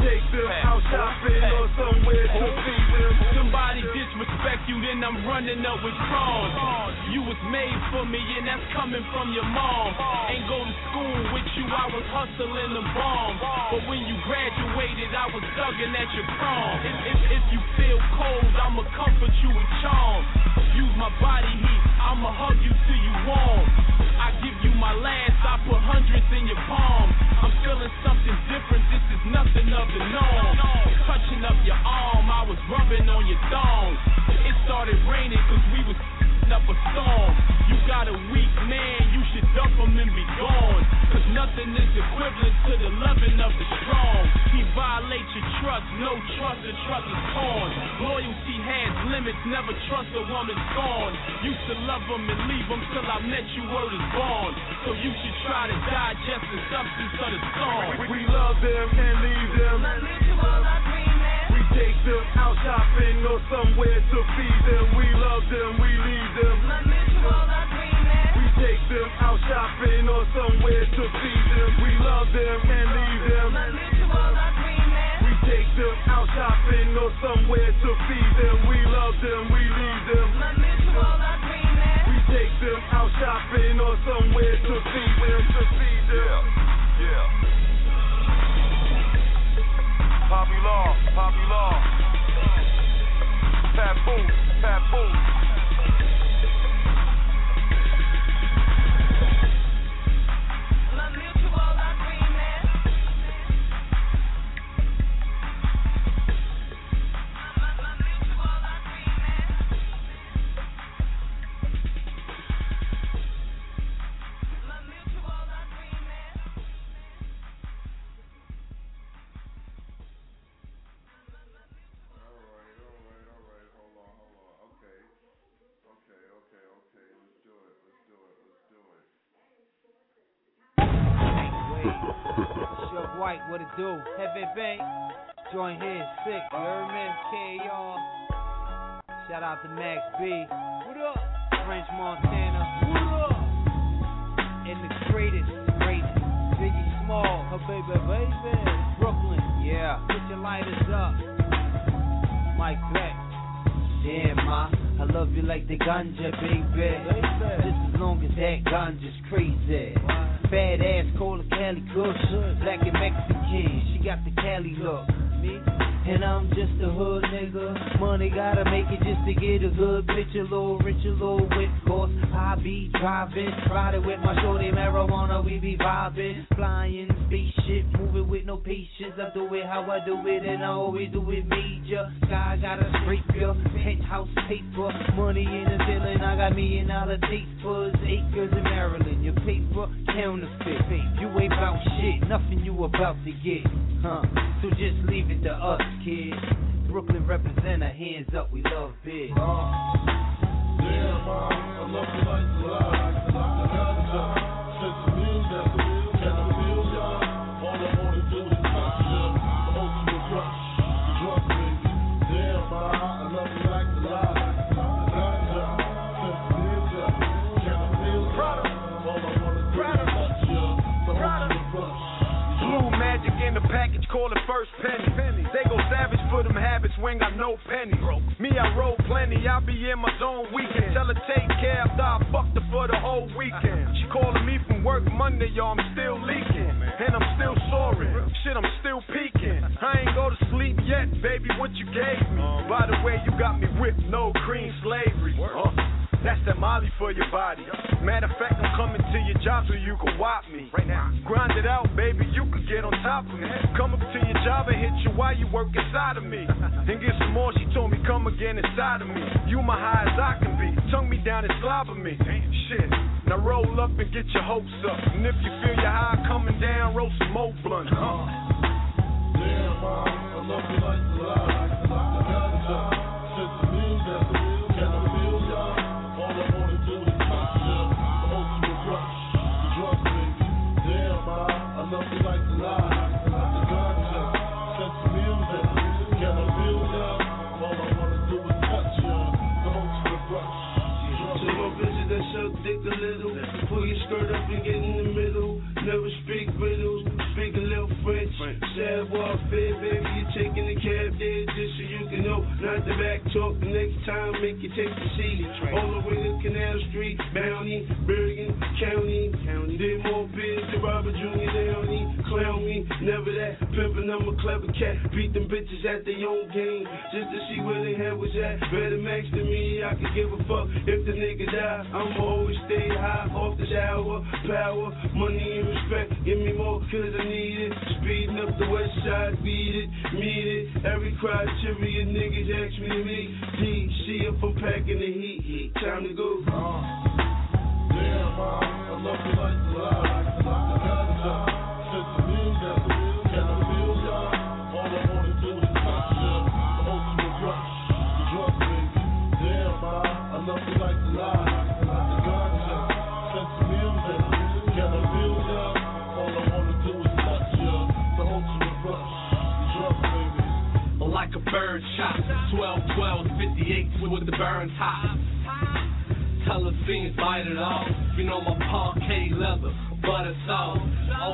take them out shopping or somewhere to feed them. Somebody disrespect you, then I'm running up with crumbs. You was made for me, and that's coming from your mom. Ain't go to school with you, I was hustling the bombs. But when you graduated, I was thugging at your prom. If, if, if you feel cold, I'ma comfort you with charms. Use my body heat, I'ma hug you till you warm. I give you my last, I put hundreds in your palm. I'm feeling something different, this is nothing of the norm. Touching up your arm, I was rubbing on your thong. It started raining cause we was up a storm. You got a weak man, you should dump him and be gone. Cause nothing is equivalent to the loving of the strong. He violates your trust, no trust, the trust is torn. Loyalty has limits, never trust a woman scorned. Used to love him and leave him till I met you, word is born. So you should try to digest the substance of the song. We love them and leave them. Shopping or somewhere to feed them. We love them, we leave them. We take them out shopping or somewhere to feed them. We love them and leave them. We take them out shopping or somewhere to feed them. We love them, we leave them. We take them out shopping or somewhere to feed them. To feed them. Yeah. Popular, popular. Papoose, papoose. Do? Heavy Bank, join here, sick, you heard me? K.R. Shout out to Max B. What up? French Montana. What up? And the greatest, greatest, Biggie Small, her oh, baby, baby. Brooklyn, yeah. Put your lighters up. Mike Beck. Damn, ma, I love you like the ganja, baby. Just as long as that ganja's crazy. Fat ass, cola Cali Kush. Black and Mexican, she got the Cali look. Me? And I'm just a hood nigga. Money gotta make it just to get a good picture. Little rich, a little whip course. I be driving, riding with my shorty marijuana. We be vibing, flying spaceship, moving with no patience. I do it how I do it, and I always do it major. Sky gotta scrape your penthouse paper. Money in the ceiling, I got million dollar tapers. Acres in Maryland, your paper counterfeit. You ain't about shit, nothing you about to get. Huh? So just leave it to us, kid. Brooklyn represent our hands up, we love big. Uh, yeah, mom, I love you like the light. The ganja, since the music, can I feel ya? All I wanna do is touch ya. The ultimate rush, the drug baby. Damn, I love you like the light. The ganja, since the music, can I feel ya? All I wanna do is touch ya. The ultimate rush. Blue magic in the package, call it first penny. For them habits, ain't got no penny. Me, I roll plenty, I be in my zone weekend. Tell her take care after I fucked her for the whole weekend. She calling me from work Monday, y'all. I'm still leaking. And I'm still soaring, shit, I'm still peaking. I ain't go to sleep yet, baby, what you gave me. By the way, you got me whipped, no cream slavery. Uh, that's that Molly for your body. Matter of fact, I'm coming to your job so you can whop me. Right now. Grind it out, baby, you can get on top of me. Come up to your job and hit you while you work inside of me. Then get some more, she told me come again inside of me. You my high as I can be. Tongue me down and slobber me. Damn. Shit. Now roll up and get your hopes up. And if you feel your high coming down, roll some more blunt. Uh. Damn, mom, I love you like take the city. All the way to Canal Street, Bounty, cat. Beat them bitches at their own game. Just to see where their head was at. Better max than me, I could give a fuck if the nigga die. I'ma always stay high off the shower. Power, money and respect. Give me more cause I need it. Speeding up the west side, beat it, meet it. Every criteria niggas ask me to meet. D, see if I'm packing the heat. heat. Time to go. Mom, I love the. The since bird shot. 12, 12, 58 with the burn top. Tell the fiends bite it off. You know my parquet leather, but it's all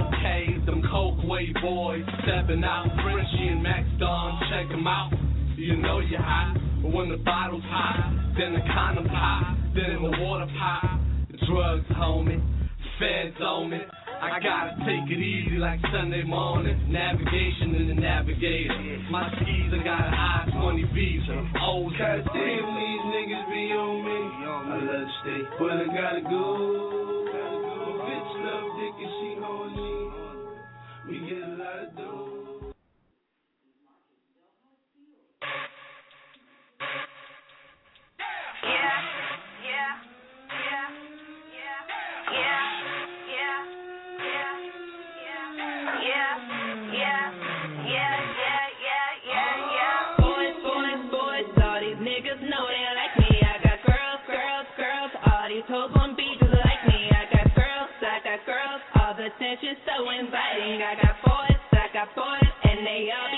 okay. Them Coke Wave boys stepping out. Frenchie and Max Don, them out. You know you're hot, but when the bottle's hot, then the condom pop, then the water pop. Drugs, homie, feds on me. I gotta take it easy like Sunday morning. Navigation in the navigator. My skis, I got an I-20 visa. Old God damn, these niggas be on me. I love to stay, but I gotta go. Bitch love dick and she horny. We get a lot of dough. Boys, boys, boys, all these Attention so inviting. I got boys, I got boys, and they all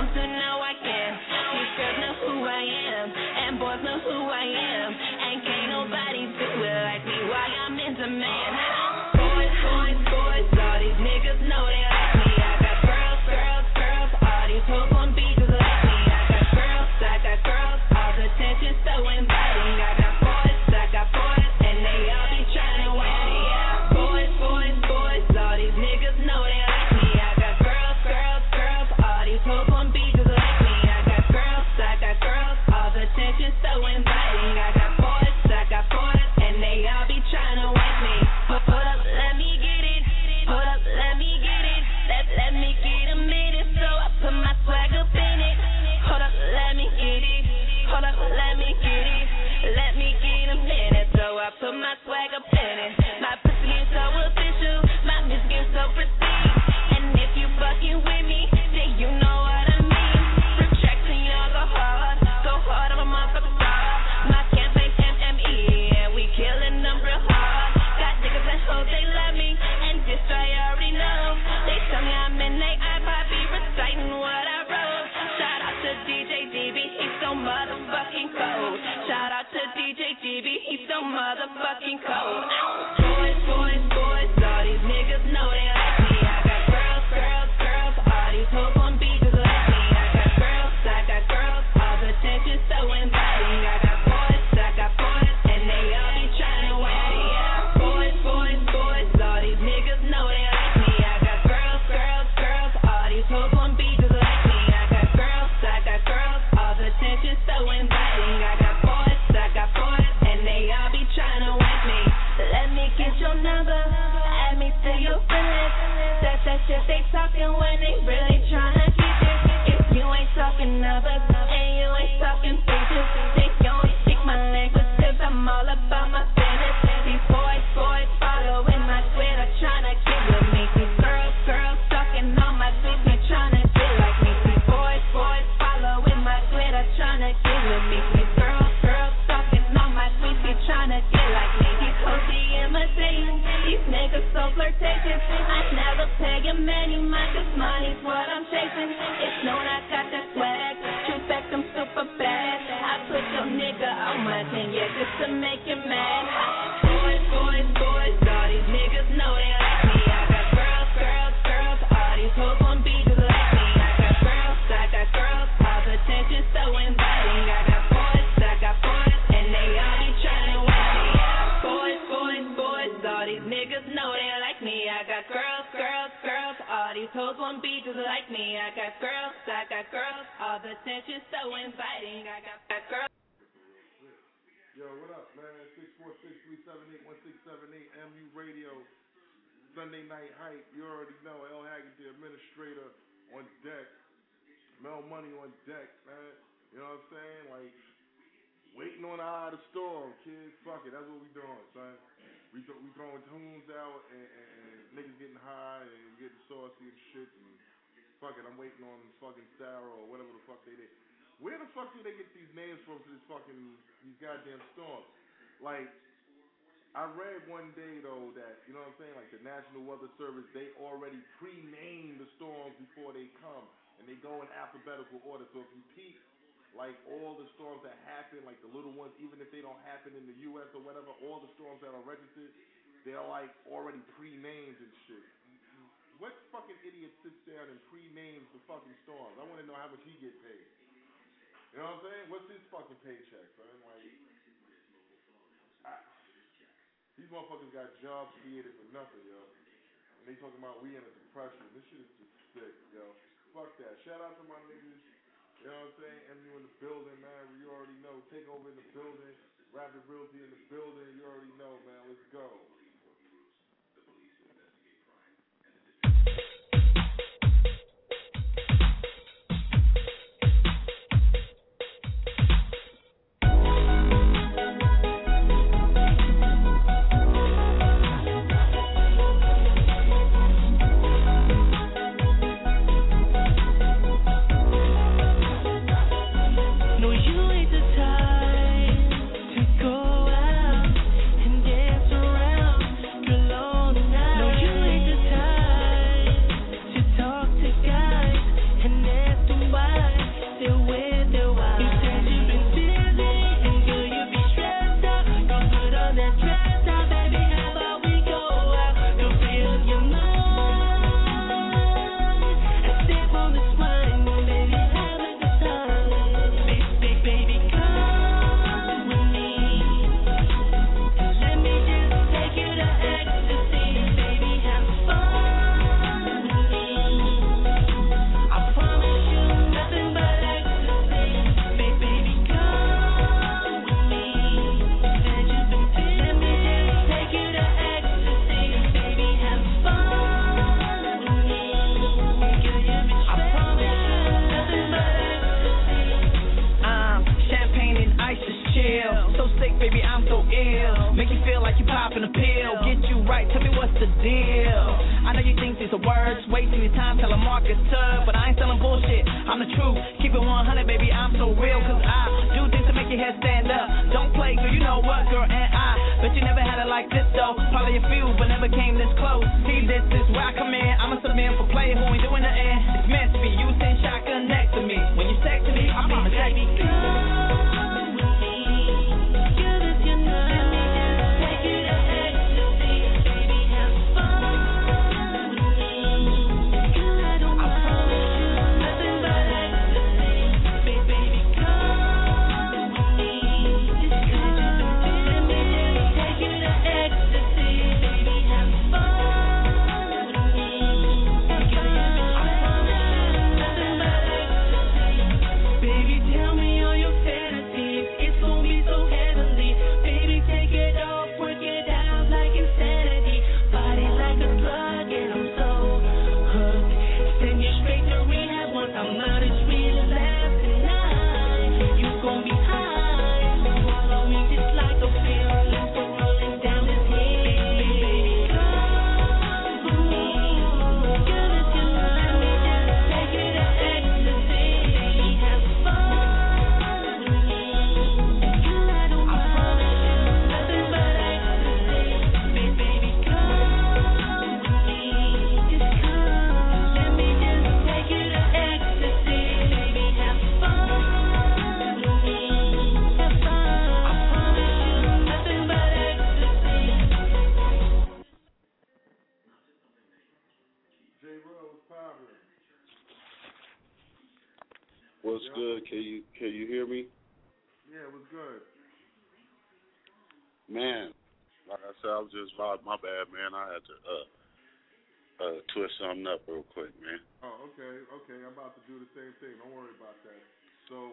want to know I can. These girls know who I am, and boys know who I am, and can't nobody do it like me. Why I'm in demand. no money on deck, man. You know what I'm saying? Like waiting on the eye of the storm, kid. Fuck it, that's what we doing, son. We th- we throwing tunes out and, and, and niggas getting high and getting saucy and shit. And fuck it, I'm waiting on fucking Sarah or whatever the fuck they did. Where the fuck do they get these names from for this fucking these goddamn storms? Like I read one day though that you know what I'm saying, like the National Weather Service, they already pre-name the storms before they come and they go in alphabetical order. So if you peek, like all the storms that happen, like the little ones, even if they don't happen in the U.S. or whatever, all the storms that are registered, they're like already pre-named and shit. What fucking idiot sits down and pre-names the fucking storms? I want to know how much he get paid. You know what I'm saying? What's his fucking paycheck, man? Like, I, these motherfuckers got jobs created for nothing, yo. And they talking about we in a depression. This shit is just sick, yo. Fuck that. Shout out to my niggas. You know what I'm saying? MU in the building, man. You already know. Takeover in the building. Rapid Realty in the building. You already know, man. Let's go.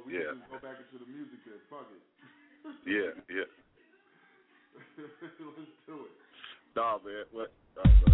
we yeah. can just go back into the music. Fuck it. yeah, yeah. Let's do it. Nah, man. What? Nah.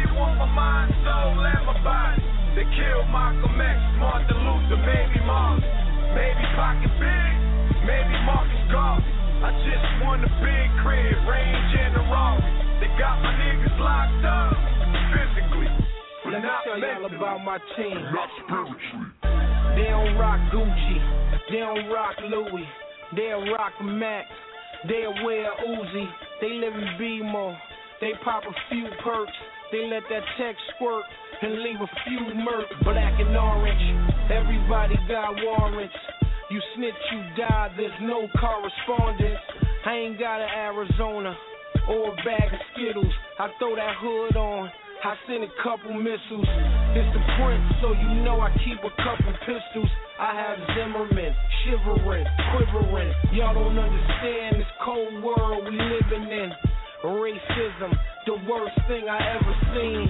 Illuminati want my mind, soul, and my body. They killed Malcolm X, Martin Luther, maybe Martin. Maybe Pocket Big, maybe Marcus Garvey. I just won a big crib, range and a Rari. They got my niggas locked up, physically, Let me tell y'all about my team. Not spiritually. They don't rock Gucci, they don't rock Louis, they'll rock Max. they'll wear Uzi, they live in B-more, they pop a few perks, they let that tech squirt and leave a few murk, black and orange, everybody got warrants. You snitch, you die, there's no correspondence. I ain't got an Arizona or a bag of Skittles. I throw that hood on. I send a couple missiles. It's the prince, so you know I keep a couple pistols. I have Zimmerman, shivering, quivering. Y'all don't understand this cold world we living in. Racism, the worst thing I ever seen.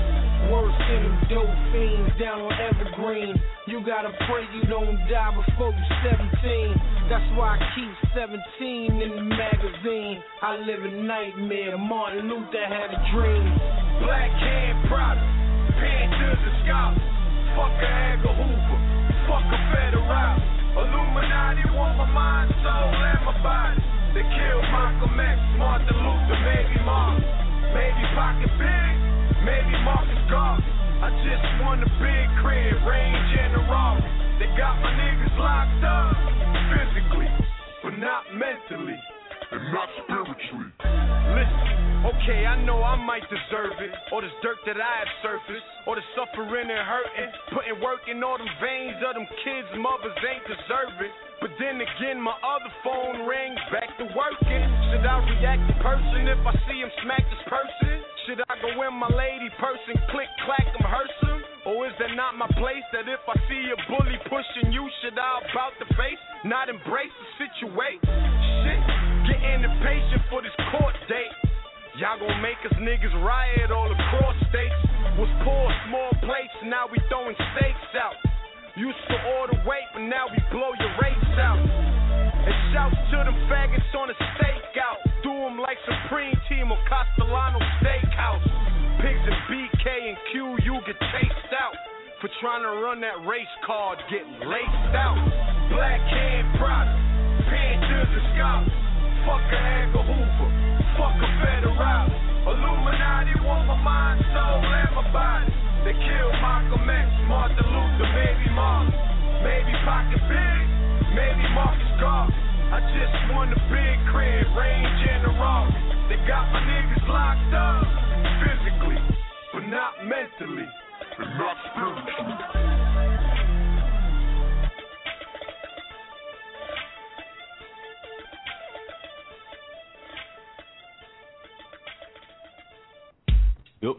Worse than them dope fiends down on Evergreen. You gotta pray you don't die before you're 17. That's why I keep 17 in the magazine. I live a nightmare. Martin Luther had a dream. Black hand products, Panthers and scholars. Fuck a Edgar Hoover, fuck a federal. Illuminati want my mind, soul, and my body. They killed Malcolm X, Martin Luther, maybe Martin. Maybe Pocket Big, maybe Marcus Garvey. I just won a big crib, range and a Rari. They got my niggas locked up, physically, but not mentally, and not spiritually. Listen, okay, I know I might deserve it. Or this dirt that I have surfaced. Or the suffering and hurting. Putting work in all them veins of them kids' mothers ain't deserving. But then again, my other phone rings back to working. Should I react in person if I see him smack this person? Should I go in my lady person, click, clack, I'm him? Or is that not my place? That if I see a bully pushing you, should I about the face? Not embrace the situation? Shit, getting impatient for this court date. Y'all gon' make us niggas riot all across states. Was poor, small plates, now we throwing steaks out. Used to order weight, but now we blow your rates out. And shouts to them faggots on the stakeout. Do 'em like Supreme Team or Castellano Steakhouse. Pigs and BK and Q, you get chased out. For trying to run that race card, getting laced out. Black hand products, Panthers and scholars. Fuck a Edgar Hoover, fuck a federal. Illuminati want my mind, soul, and my body. They killed Malcolm X, Martin Luther, maybe Martin. Maybe Pocket Big, maybe Marcus Garvey. I just won a big crib, range and a Rari. They got my niggas locked up, physically, but not mentally, and not spiritually. Yup.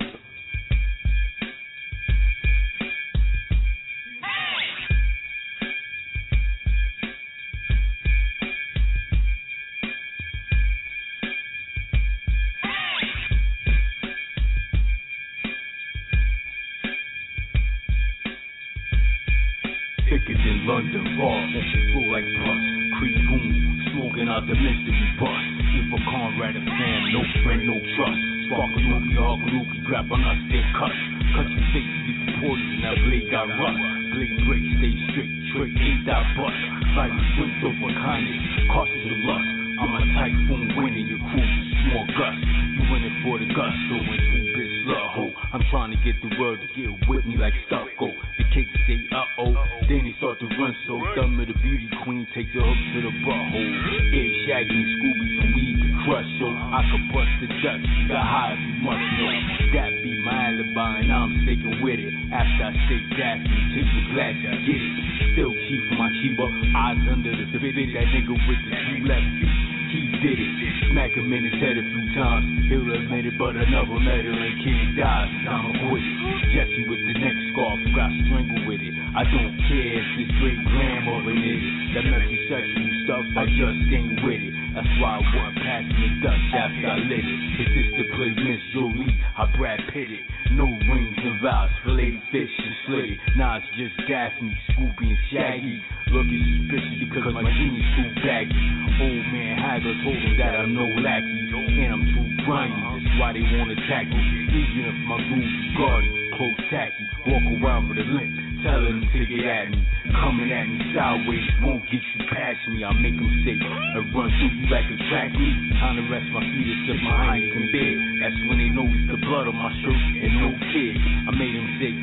World to get with me like stucco. The cake say uh oh, then they start to run so dumb of the beauty queen take the hook to the butthole. Yeah, Shaggy and Scooby some weed to crush so I could bust the dust, Got high if you must know. That be my alibi and I'm sticking with it. After I stay gassy, take the glass and get it. Still chief my Chiba, eyes under the spit. That nigga with the two left feet. He did it. Smack him in his head a few times. He'll admit it, but another letter and can't die. Time to quit. Jesse with the neck scarf, got strangled with it. I don't care if it's great grandmother it. That messy sexual stuff, I just ain't with it. That's why I passing the Dutch after I lit it. His sister played Miss Jolie, I Brad Pitt it. No rings and vows, filleted fish and slitty. Nah, it's just Daphne, Scooby, and Shaggy. Looking suspicious because my jeans too baggy. Old man Hagler told him that I'm no lackey. And I'm too grimy, that's why they wanna attack me. Even if my groove Guardy, close tacky, walk around with a limp. Telling them to get at me, coming at me sideways won't get you past me. I make them sick and run through you like a track meet. Time to rest my feet and sip my Heineken beer. That's when they notice the blood on my shirt and no kid. I made them sick.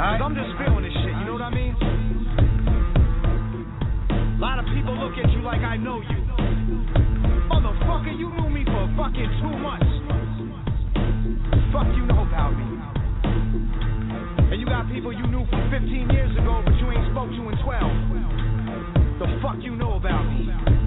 Cause I'm just feeling this shit, you know what I mean? A lot of people look at you like I know you. Motherfucker, you knew me for fucking two months. Fuck you know about me. And you got people you knew from 15 years ago, but you ain't spoke to in 12. The fuck you know about me?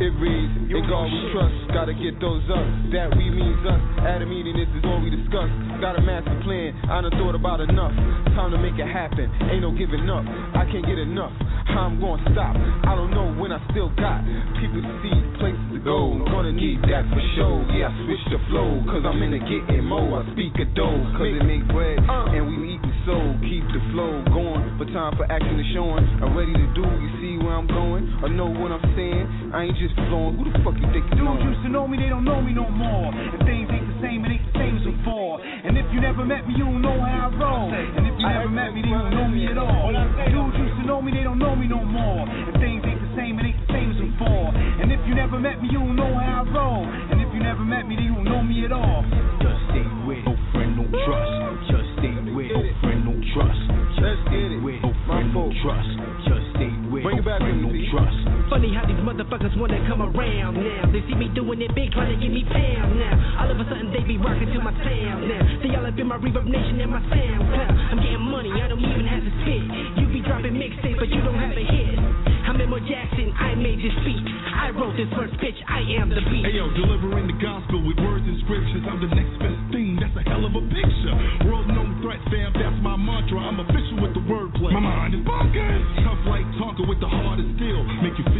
It reads, in God we trust, gotta get those up. That we means us. At a meeting, this is all we discuss. Got a master plan, I done thought about enough. Time to make it happen, ain't no giving up. I can't get enough. How I'm gonna stop? I don't know when I still got people to see, places to go. I'm gonna need that for sure. Yeah, I switch the flow, cause I'm in the getting mo. I speak a dough, cause it make bread, uh. and we eating soul. Keep the flow going, but time for action is showing. I'm ready to do, you see where I'm going? I know what I'm saying? I ain't just flowing. Who the fuck you think you Dudes used to know me, they don't know me no more. And things ain't the same, it ain't the same as before. And if you never met me, you don't know how I roll. And if you never met me, they don't know me at all. Dudes used to know me, they don't know me no more. And things ain't the same, it ain't the same as before. And if you never met me, you don't know how I roll. And if you never met me, then you don't know me at all. Just stay with no friend, no trust. Just stay with no friend, no trust. Just stay with no friend, no trust. Just stay with no friend, no trust. Funny how these motherfuckers wanna come around now. They see me doing it big, trying to get me pound now. All of a sudden they be rocking to my sound now. See y'all up in my ReverbNation and my SoundCloud. I'm getting money, I don't even have to spit. You be dropping mixtape, but you don't have a hit. I'm Jackson, I made this beat. I wrote this first pitch, I am the beat. Hey yo, delivering the gospel with words and scriptures. I'm the next best thing. That's a hell of a picture. World known threat, fam. That's my mantra. I'm official with the wordplay. My mind is bonkers. Tough like Tonka with the heart of steel. Make you feel my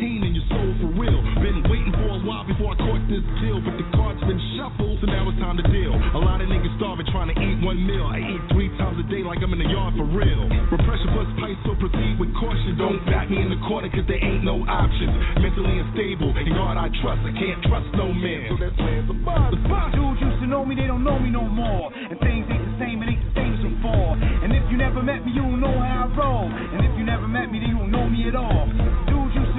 pain in your soul for real. Been waiting for a while before I caught this deal, but the cards been shuffled, so now it's time to deal. A lot of niggas starving trying to eat one meal. I eat three times a day like I'm in the yard for real. Repression plus pipe, so proceed with caution. Don't back me in the corner, cause there ain't no options. Mentally unstable, in God I trust. I can't trust no man. So that's plans Dudes used to know me, they don't know me no more. And things ain't the same, it ain't the same as before. And if you never met me, you don't know how I roll. And if you never met me, then you don't know me at all.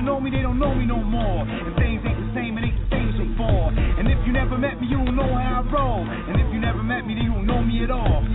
To know me, they don't know me no more. And things ain't the same, it ain't the same as before. And if you never met me, you don't know how I roll. And if you never met me, then you don't know me at all.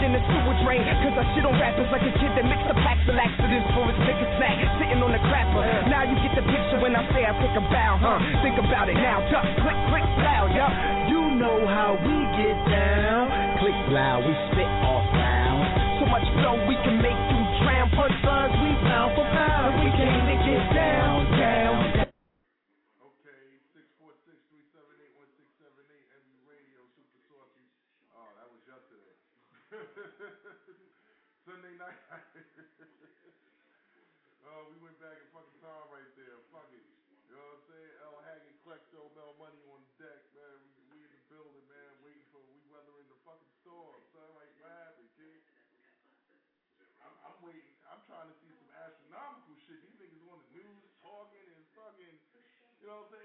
Than the sewer drain. Cause I shit on rappers like a kid that mixed the packs of laxatives for his pick a snack, sitting on the crapper. Now you get the picture when I say I take a bow, huh? Think about it now, duck, click, click, loud, yup. You know how we get down. Click loud, we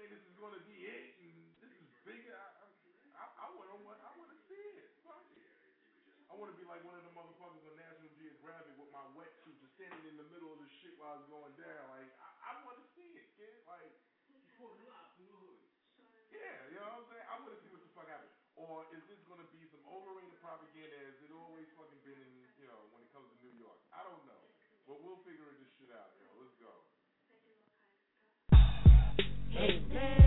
You know what I'm saying? This is gonna be it, and this is bigger. I, I, I want to, I want to see it. Fuck it. I want to be like one of the motherfuckers on National Geographic with my wetsuit, just standing in the middle of the shit while it's going down. Like I, I want to see it, kid. Like. Yeah, you know what I'm saying? I want to see what the fuck happens. Or is this gonna be some overrated propaganda as it always fucking been in, you know, when it comes to New York? I don't know. But we'll figure this Hey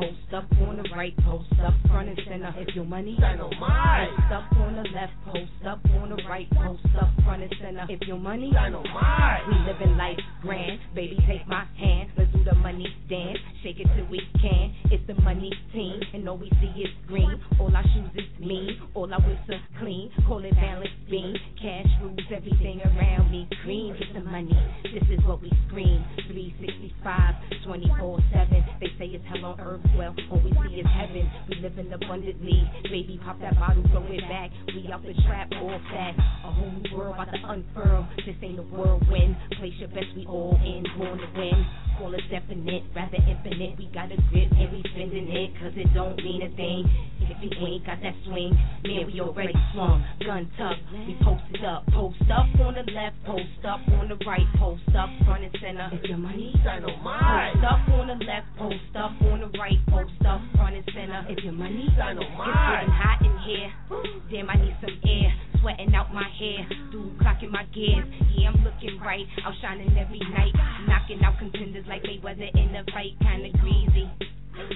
post up on the right, post up front and center. If your money, Dynamite. Post up on the left, post up on the right, post up front and center. If your money, Dynamite. We living life grand, baby take my hand, let's do the money dance, shake it till we can. It's the money team, and all we see is green. All our shoes is mean, all our whips are clean. Call it balance beam, cash rules everything around me. Green, get the money. This is what we scream. 365, 24 7. They say it's hell on earth. Well, all we see is heaven. We living abundantly. Baby, pop that bottle, throw it back. We out the trap, all fat. A whole new world about to unfurl. This ain't a whirlwind. Place your best, we all in, born to win. Call us definite, rather infinite. We got a grip and we spending it, cause it don't mean a thing. If you ain't got that swing, man, we already swung. Gun tuck, we posted up. Post up on the left, post up on the right, post up front and center. If your money, Dynamite. Post up on the left, post up on the right, post up front and center. If your money, Dynamite. It's getting hot in here. Damn, I need some air. Sweating out my hair. Dude, clocking my gears. Yeah, I'm looking right. I'm Outshining every night. Knocking out contenders like Mayweather in the fight. Kinda greasy.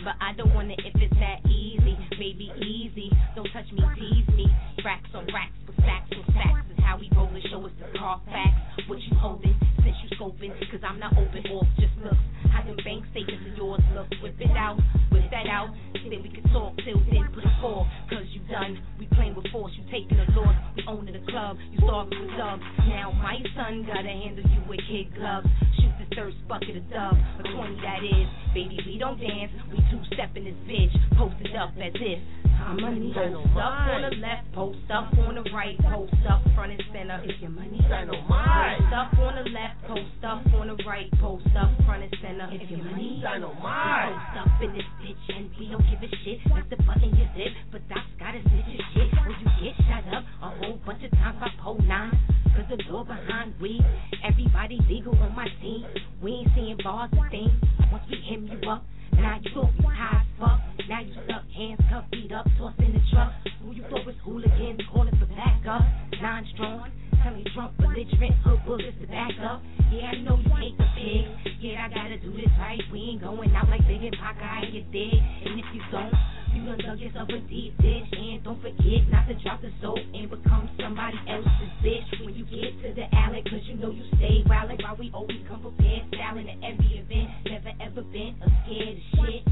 But I don't want it if it's that easy. Baby, easy. Don't touch me, tease me. Racks on racks with stacks on stacks. Is how we roll the show. us the car facts. What you holding? Since you scoping. Cause I'm not open off just looks. How them bank statements of yours look. Whip it out. Whip that out. Then we can talk till then put it forth. Cause you done. We playing with force. You taking a loss. We owning the club. You starving with dubs. Now my son gotta handle you with kid gloves. Shoot the thirst bucket of dub. A 20 that is. Baby, we don't dance. We two step in this bitch. Posted up as if. I'm money. Post up on the left, post up on the right, post up front and center. If your money, Dynamite. Post up on the left, post up on the right, post up front and center. If your money, Dynamite. Post up in this bitch and we don't give a shit. Let the button your zip, but Doc's got his bitch shit. When you get shot up a whole bunch of times by pole nine. Cause the door behind we, everybody legal on my team. We ain't seeing bars and things. Once we hem you up, now you gon' be high as fuck. Now you stuck, hands cuffed, feet up, tossed in the truck. Who you thought was hooligans, calling for backup. Nine strong, tell me drunk, belligerent, hood bullets to back up. Yeah, I know you hate the pig. Yeah, I gotta do this right. We ain't going out like Big and Pac, I ain't dead. And if you don't, you done dug yourself a deep ditch. And don't forget not to drop the soap and become somebody else's bitch. When you get to the alley, cause you know you stay wildin'. While we always come prepared, styling at every event. Never ever been a scared of shit.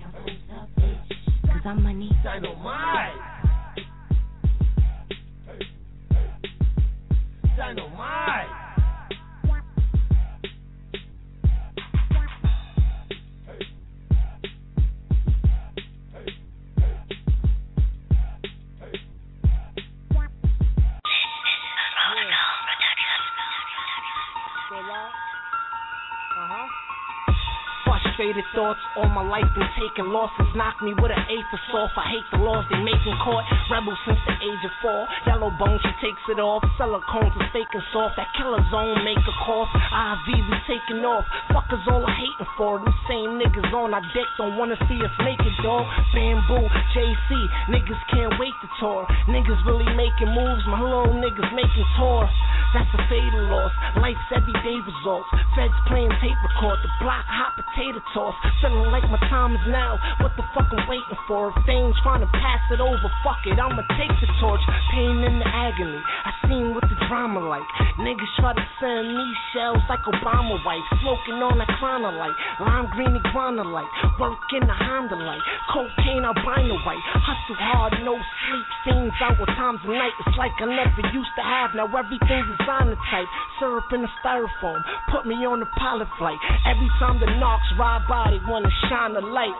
Now up, bitch. Cause I'm money. Dynamite. Dynamite. Frustrated thoughts, all my life been taking losses. Knock me with an eighth of soft. I hate the laws they making court. Rebel since the age of four. Yellow bone, she takes it off. Silicones is fake and soft. That killer zone make a cough. IV, we taking off. Fuckers all I hating for. Them same niggas on our dick don't wanna see us make it, dog. Bamboo, JC, niggas can't wait to tour. Niggas really making moves. My little niggas making tour. That's a fatal loss. Life's everyday results. Feds playing tape record. The block hot potato toss. Feeling like my time is now. What the fuck I'm waiting for? If trying to pass it over, fuck it. I'ma take the torch. Pain and the agony. I seen what the drama like. Niggas try to send me shells like Obama wife. Smoking on chrona light. Lime green iguana light. Work in the Honda light. Cocaine albino white. Hustle hard, no sleep. Fiends out with times of night. It's like I never used to have. Now everything's designer type. Syrup in the styrofoam. Put me on the pilot flight. Every time the knocks ride by, they wanna shine the light.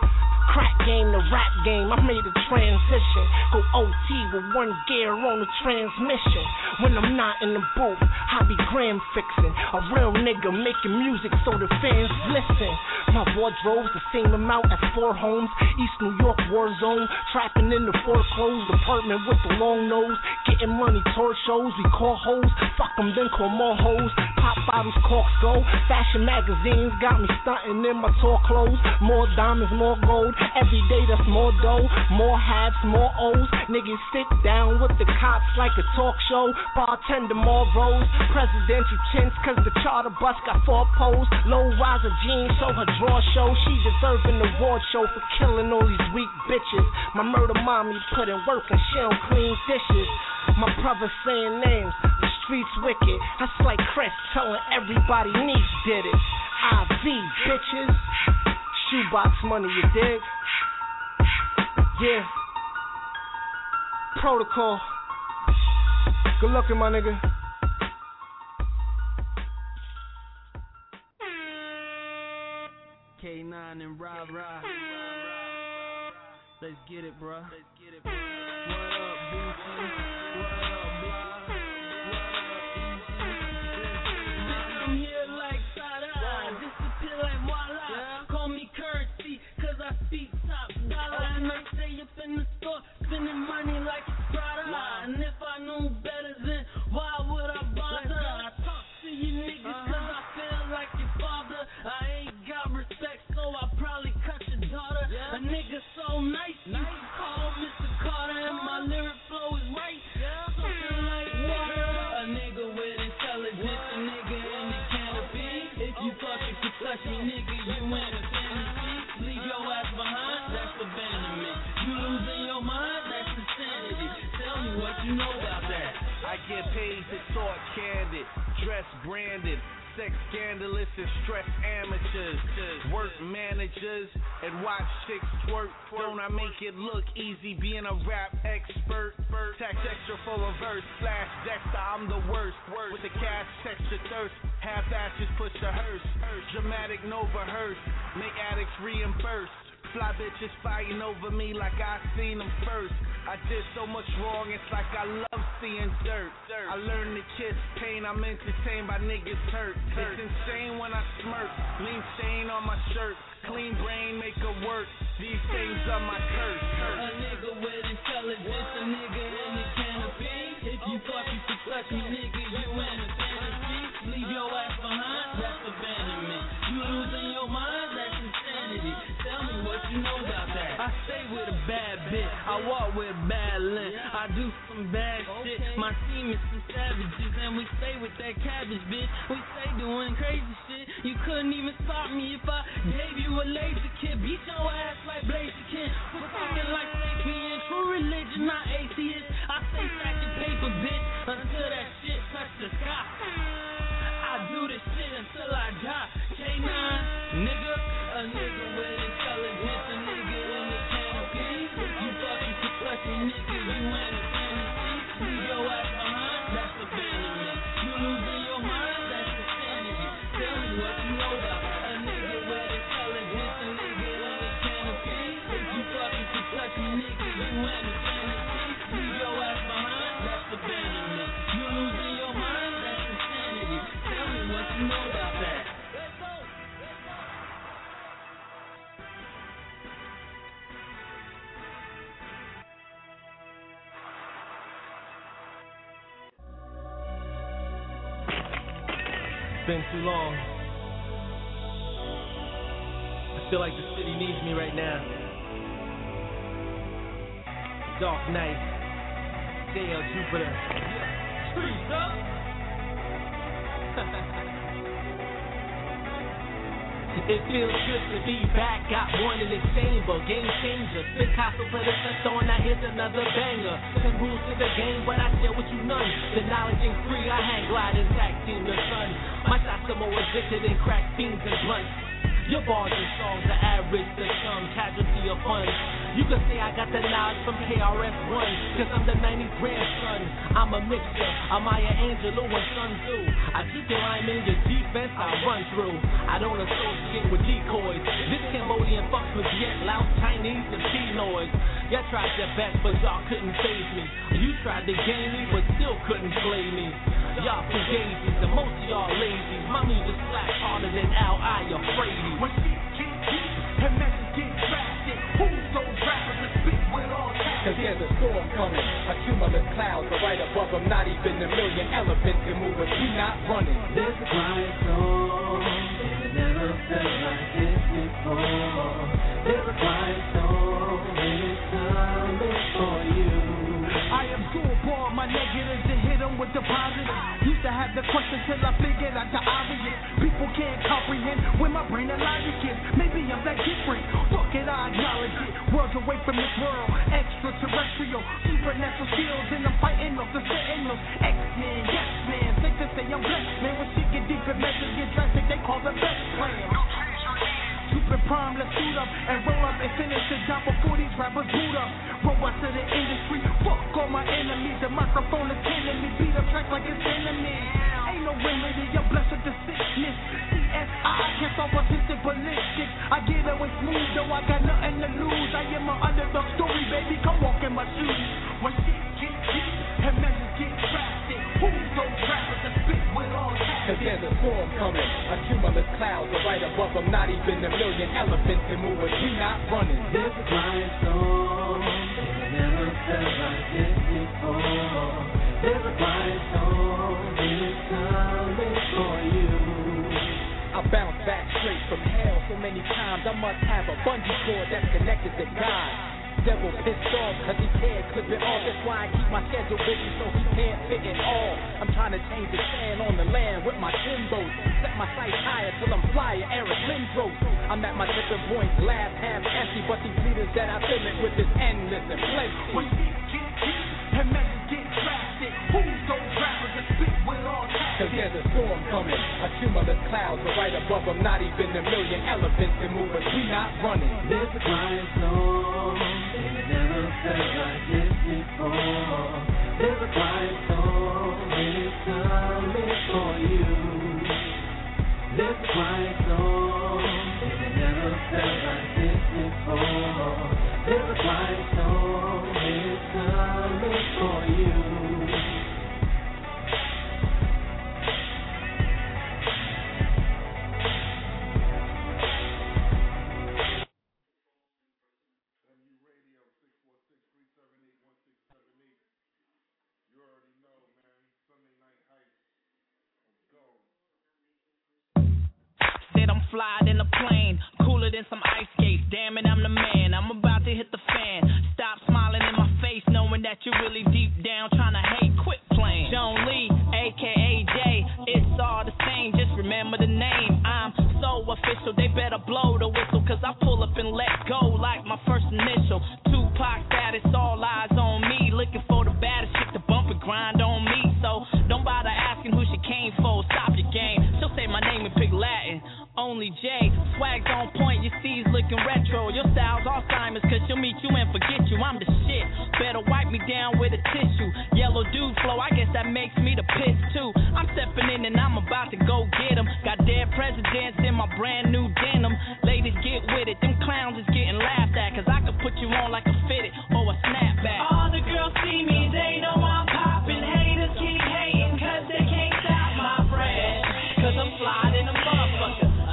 Crack game to rap game, I made a transition. Go OT with one gear on the transmission. When I'm not in the booth, I be gram fixing. A real nigga making music so the fans listen. My wardrobe's the same amount as four homes. East New York war zone. Trapping in the foreclosed apartment with the long nose. Getting money, tour shows, we call hoes. Fuck them, then call more hoes. Pop bottles, corks go. Fashion magazines got me stunting in my tour clothes. More diamonds, more gold. Every day that's more dough. More hats, more O's. Niggas sit down with the cops like a talk show. Bartender, more rows. Presidential tints, cause the charter bus got four poles. Low riser jeans, so her draw show. She deserve an award show for killing all these weak bitches. My murder mommy put in work and she don't clean dishes. My brother saying names, the streets wicked. That's like Chris telling everybody niece did it. IV, bitches. Shoebox money, you dig? Yeah. Protocol. Good looking, my nigga. K9 and Rah Rah. Let's get it, bruh. Let's get it. What up, Boosie? And I stay up in the store, spending money like it's Prada. And if I knew better, then why would I bother? I talk to you niggas cause uh-huh. I feel like your father. I ain't got respect, so I probably cut your daughter. A nigga so nice, you branded, sex scandalous and stress amateurs, work managers and watch chicks twerk. Don't I make it look easy being a rap expert? Tax extra for a verse, slash Dexter, I'm the worst. Worst with the cash texture thirst, half ashes push a hearse. Dramatic no rehearse, make addicts reimburse. Fly bitches fighting over me like I seen them first. I did so much wrong, it's like I love seeing dirt. I learned to kiss pain, I'm entertained by niggas hurt. It's insane when I smirk, lean stain on my shirt. Clean brain, make her work. These things are my curse. A nigga with intelligence, a nigga in the canopy. If you thought you could touch me, nigga, you in a fantasy. Leave your ass behind, that's abandonment. You losing your you know about that. I stay with a bad bitch. I walk with bad lint. I do some bad shit. My team is some savages, and we stay with that cabbage, bitch. We stay doing crazy shit. You couldn't even stop me if I gave you a laser kit. Beat your ass like Blazer Kid. Performing like sapien. True religion, not atheist. I stay stacking paper, bitch, until that shit touch the sky. I do this shit until I die. K9, nigga, too long. I feel like the city needs me right now. Dark Knight. JL Jupiter. Streets up. It feels good to be back. Got one in the chamber. Game changer. Picasso put a touch on. Now here's another banger. Ten rules to the game, but I share with you none. The knowledge ain't free. I hang glide tag team the sun. My shots are more addicted than crack fiends and blunts. Your bars and songs are average to some casualty of fun. You can say I got the knowledge from KRS-One, cause I'm the 90s grandson. I'm a mixture of Maya Angelou and Sun Tzu. I keep your rhyme in your defense, I run through. I don't associate with decoys. This Cambodian fucks with yet loud Chinese and Pinoys. Y'all tried your best, but y'all couldn't save me. You tried to game me, but still couldn't play me. Y'all fugazi, and most of y'all lazy. My music slack harder than Al I afraid. When shit get deep and messages get drafted, who's those rappers that spit with all Cause there's a storm coming, a cumulus clouds are right above them. Not even a million elephants can move us. We not running. There's a quiet storm, it never felt like this before. There's a quiet storm, and it's coming for you. I absorb all my negatives and hit them with the positives. Used to have the question till I figured out the obvious. People can't comprehend where my brain and logic is. Maybe I'm that different. Fuck it, I acknowledge it. Worlds away from this world, extraterrestrial, supernatural skills, and I'm fighting off the sentinels. X-Men, yes man, think to say I'm blessed, man. When shit get deep and measures get drastic, they call the best plan. Super prime, let's suit up and roll up and finish the job before these rappers boot up. Roll out to the industry, fuck all my enemies. The microphone is killing me, beat up tracks like it's enemy. Ain't no remedy, I'm blessed with the sickness. CSI, can't solve autistic ballistics. I get away smooth, though I got nothing to lose. I am an underdog story, baby, come walk in my shoes. When shit get deep and measures get drastic, who's those rappers that spit with all Cause there's a storm coming, a cumulus cloud, are right above them. Not even a million elephants can move times. I must have a bungee cord that's connected to God. Devil pissed off cause he can't clip it off. That's why I keep my schedule busy so he can't fit it all. I'm trying to change the sand on the land with my timbos. Set my sights higher till I'm flyer Eric Lindros. I'm at my tipping point, glass half empty, but these leaders that I fill it with is endless and When plenty. shit get deep and measures get drastic, who's those rappers that Cause there's a storm coming. A cumulus clouds are right above them. Not even a million elephants can move us. We not running. This crying storm, it never felt like this before. There's a quiet storm, and it's coming for you. There's a quiet storm, and it never felt like this before. There's a quiet storm, and it's coming for you. Fly than a plane, cooler than some ice skates. Damn it, I'm the man. I'm about to hit the fan. Stop smiling in my face, knowing that you're really deep down trying to hate. Quit playing. Joan Lee, aka Jay. It's all the same, just remember the name. I'm so official, they better blow the whistle, cause I pull up and let go like my first initial. Tupac status, all eyes on me. Looking for the baddest chick to bump and grind on me. So don't bother asking who she came for. Stop your game. She'll say my name in big Latin. Only J. Swag's on point, your C's looking retro. Your style's Alzheimer's, cause she'll meet you and forget you. I'm the shit. Better wipe me down with a tissue. Yellow dude flow, I guess that makes me the piss too. I'm stepping in and I'm about to go get get 'em. Got dead presidents in my brand new denim. Ladies, get with it. Them clowns is getting laughed at, cause I could put you on like a fitted or a snapback. All the girls see me, they know I'm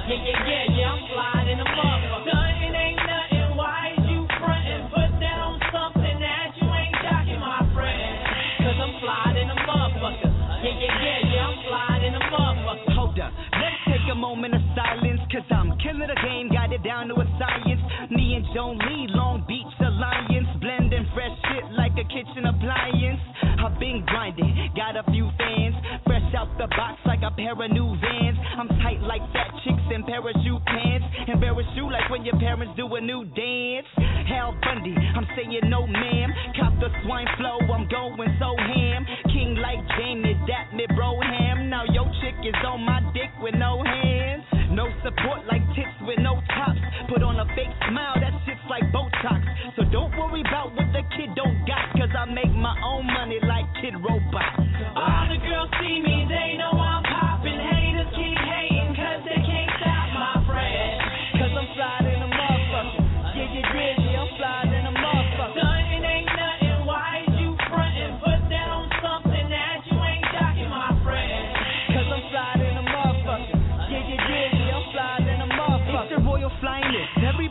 Yeah, yeah, yeah, yeah, I'm motherfucker. Nothing ain't nothing, why you frontin'? Put something that you ain't my I'm fly than a motherfucker. Yeah, yeah, yeah, yeah, I'm motherfucker. Hold up, let's take a moment of silence, cause I'm the game, got it down to a science. Me and Joan Lee, Long Beach Alliance, blending fresh shit like a kitchen appliance. I've been grinding, got a few fans, fresh out the box like a pair of new vans. I'm tight like fat chicks in parachute pants, embarrass you like when your parents do a new dance. Al Bundy, I'm saying no ma'am, cop the swine flow, I'm going so ham. King like Jamie, that me bro ham. Now your chick is on my dick with no hands. No support like tits with no tops. Put on a fake smile, that shit's like Botox. So don't worry about what the kid don't got, cause I make my own money like Kid Robot. All the girls see me, they know I'm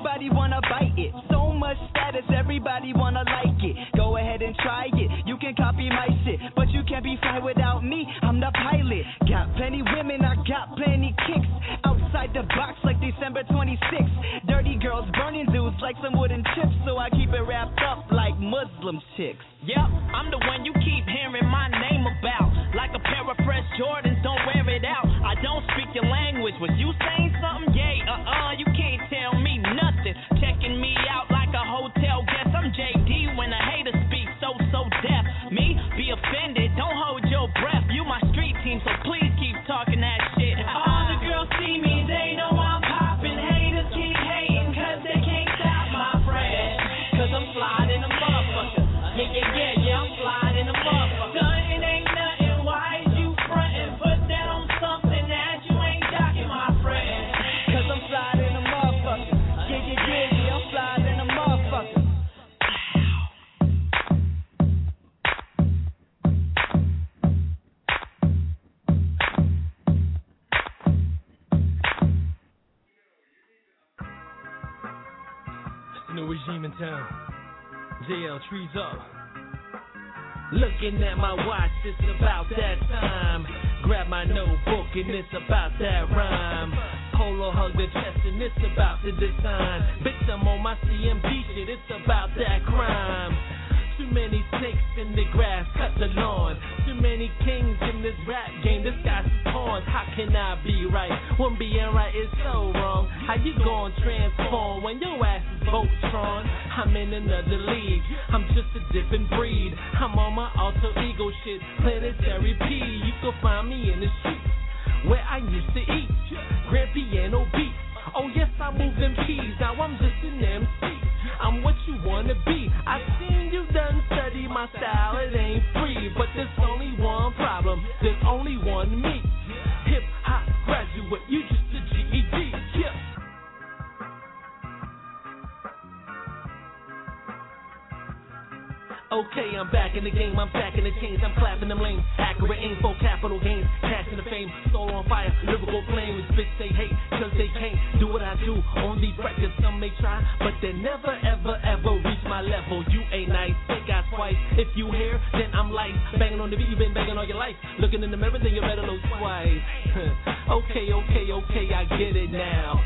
everybody wanna bite it. So much status, everybody wanna like it. Go ahead and try it, you can copy my shit, but you can't be fly without me. I'm the pilot. Got plenty women, I got plenty kicks. Outside the box like December 26th. Dirty girls burning dudes like some wooden chips, so I keep it wrapped up like Muslim chicks. Yep, I'm the one you keep hearing my name about. Like a pair of fresh Jordans, don't wear it out. I don't speak your language. Was you saying in town. JL trees up. Looking at my watch, it's about that time. Grab my notebook and it's about that rhyme. Polo hug the chest and it's about the design. Bitch, I'm on my CMG shit, it's about that crime. Too many snakes in the grass, cut the lawn. Too many kings in this rap game, this guy's a pawn. How can I be right when being right is so wrong? How you gon' transform when your ass is Voltron? I'm in another league, I'm just a different breed. I'm on my alter ego shit, planetary P. You can find me in the streets where I used to eat. Grand piano beats. Oh yes, I move them peas. Now I'm just an MC. I'm what you wanna be. I seen you done study my style. It ain't free, but there's only one problem. There's only one me. Hip hop graduate. You just Okay, I'm back in the game, I'm back in the chains, I'm clapping them lanes. Accurate aim for capital gains, cashing the fame, soul on fire, lyrical flame. Bitch they hate, cause they can't do what I do on these records. Some may try, but they never, ever, ever reach my level. You ain't nice, think I twice. If you here, then I'm light. Banging on the beat, you been banging all your life. Looking in the mirror, then you better look twice. okay, okay, okay, I get it now.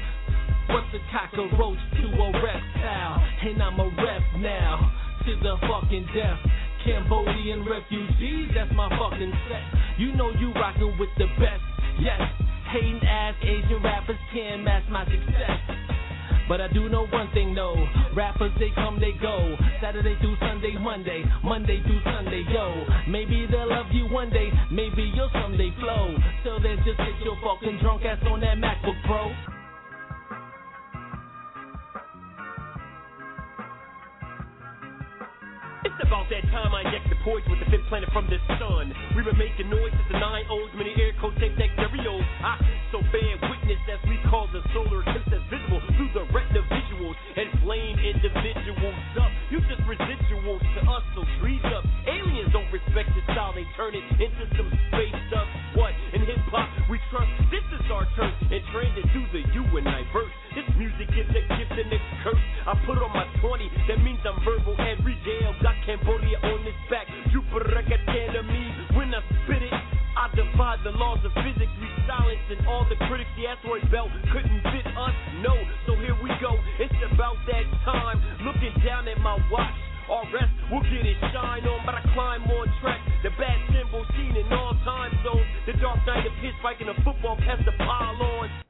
What's a cockroach to a reptile? And I'm a rep now to the fucking death. Cambodian refugees, that's my fucking set. You know you rockin' with the best, yes. Hating ass Asian rappers can't match my success. But I do know one thing, no. Rappers, they come, they go. Saturday through Sunday, Monday, Monday through Sunday, yo. Maybe they'll love you one day, maybe you'll someday flow. Till then, just get your fucking drunk ass on that MacBook Pro. It's about that time I inject the poison with the fifth planet from the sun. We've been making noise since the nine O's, many air codes, tape deck stereos. I so bear witness as we call the solar eclipse that's visible through the retina visuals and flame individuals up. You just residuals to us, so trees up. Aliens don't respect the style, they turn it into some space stuff. What? In hip hop, we trust. This is our turn and trend it through the U and I verse. Music is a gift and it's curse. I put on my 20, that means I'm verbal every day. I've got Cambodia on this back. Jupiter me When I spit it, I defy the laws of physics. We silencing all the critics. The asteroid belt couldn't fit us. No, so here we go. It's about that time. Looking down at my watch. All rest will get it shine on, but I climb on track. The bad symbol seen in all time zones. The Dark Knight of pitch fighting a football past the pylons.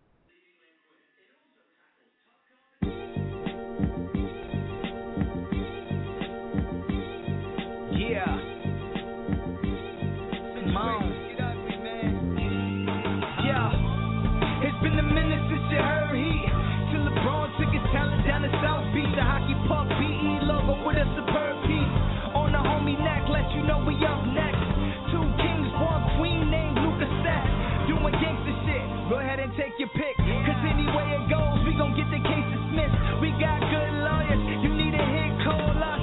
Up next. Two kings, one queen named Lucas Set. Doing gangster shit. Go ahead and take your pick. Cause any way it goes, we gon' get the case dismissed. We got good lawyers. You need a hit, call us.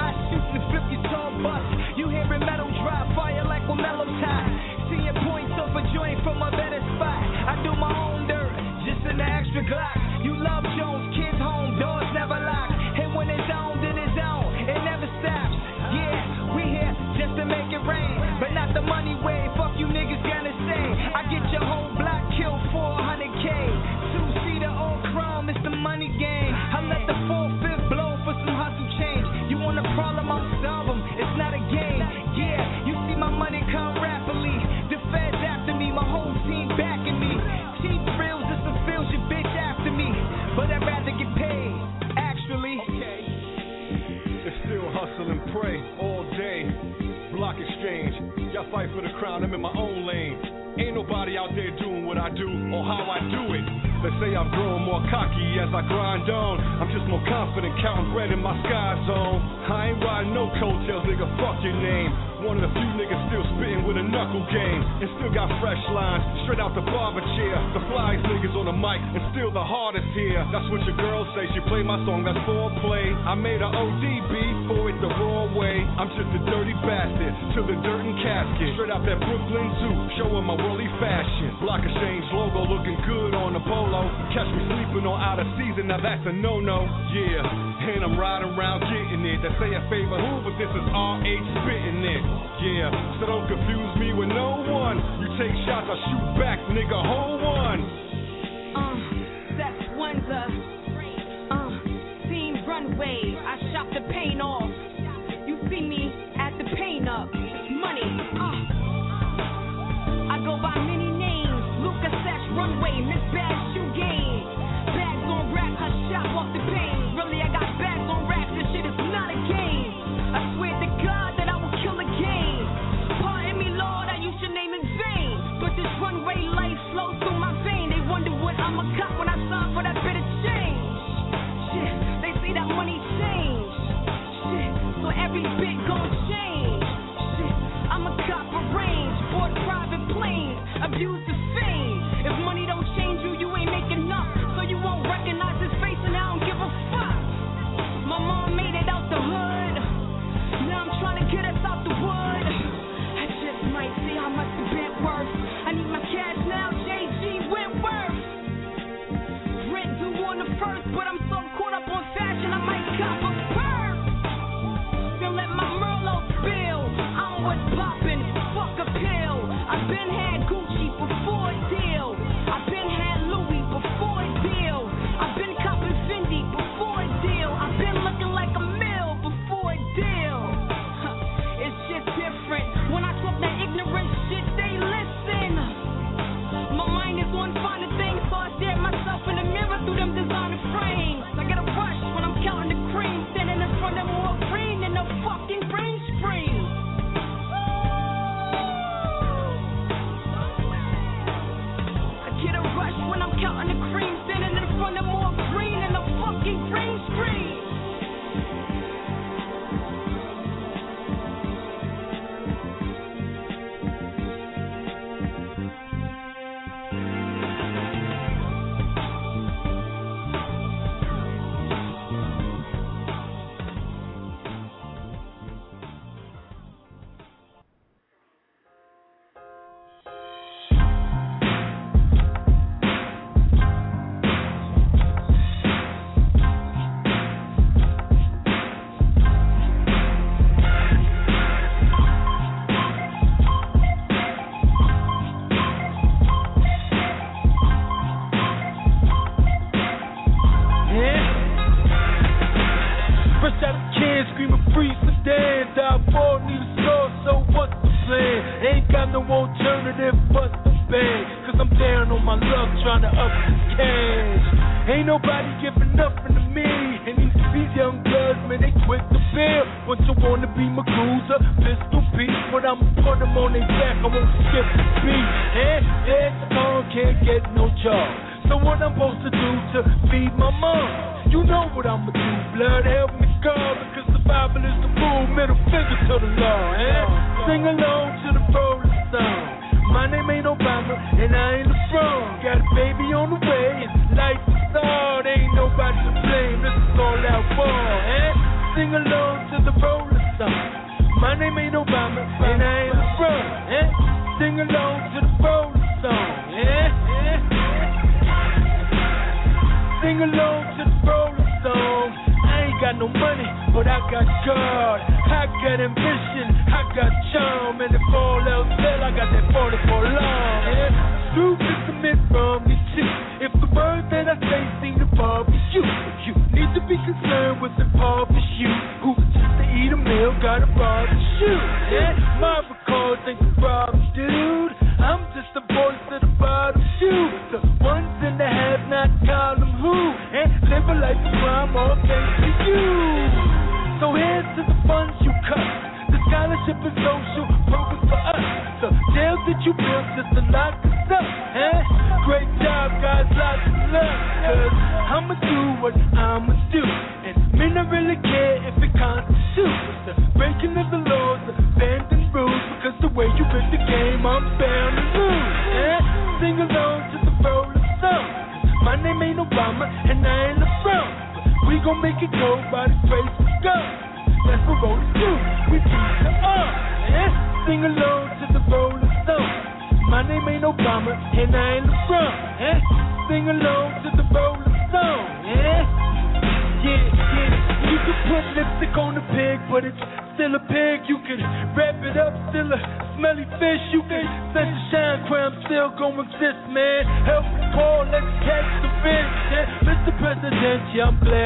I shoot the flip your tall bus. You hearing metal drop, fire like a mellow tie. See your points off a joint from a better spot. I do my own dirt, just in the extra Glock. Fight for the crown, I'm in my own lane. Ain't nobody out there doing what I do or how I do it. They say I've grown more cocky as I grind on. I'm just more confident counting bread in my sky zone. I ain't riding no coattails, nigga, fuck your name. One of the few niggas still spitting with a knuckle game. And still got fresh lines, straight out the barber chair. The flyest niggas on the mic, and still the hardest here. That's what your girl say, she play my song, that's foreplay. I made a ODB for it the raw way. I'm just a dirty bastard, to the dirt and casket. Straight out that Brooklyn Zoo, showing my worldly fashion. Block exchange logo looking good on the polo. Catch me sleeping on out of season, now that's a no-no. Yeah, and I'm riding around getting it. They say a favor who, but this is RH spitting it. Yeah, so don't confuse me with no one. You take shots, I shoot back, nigga, hold one. Uh, that's Windsor. Uh, team runway. I shop the paint off. You see me at the paint up. Money. Uh. I go by many names. Lucas Sash Runway. Miss Bad Shoe Game. Bags on rack. I shop off the pain. Really, I got I'm a cop when I sign for that bit of change. Shit, they say that money change. Shit, so every bit gon' change. Shit, I'm a cop for range, board private planes, abuse the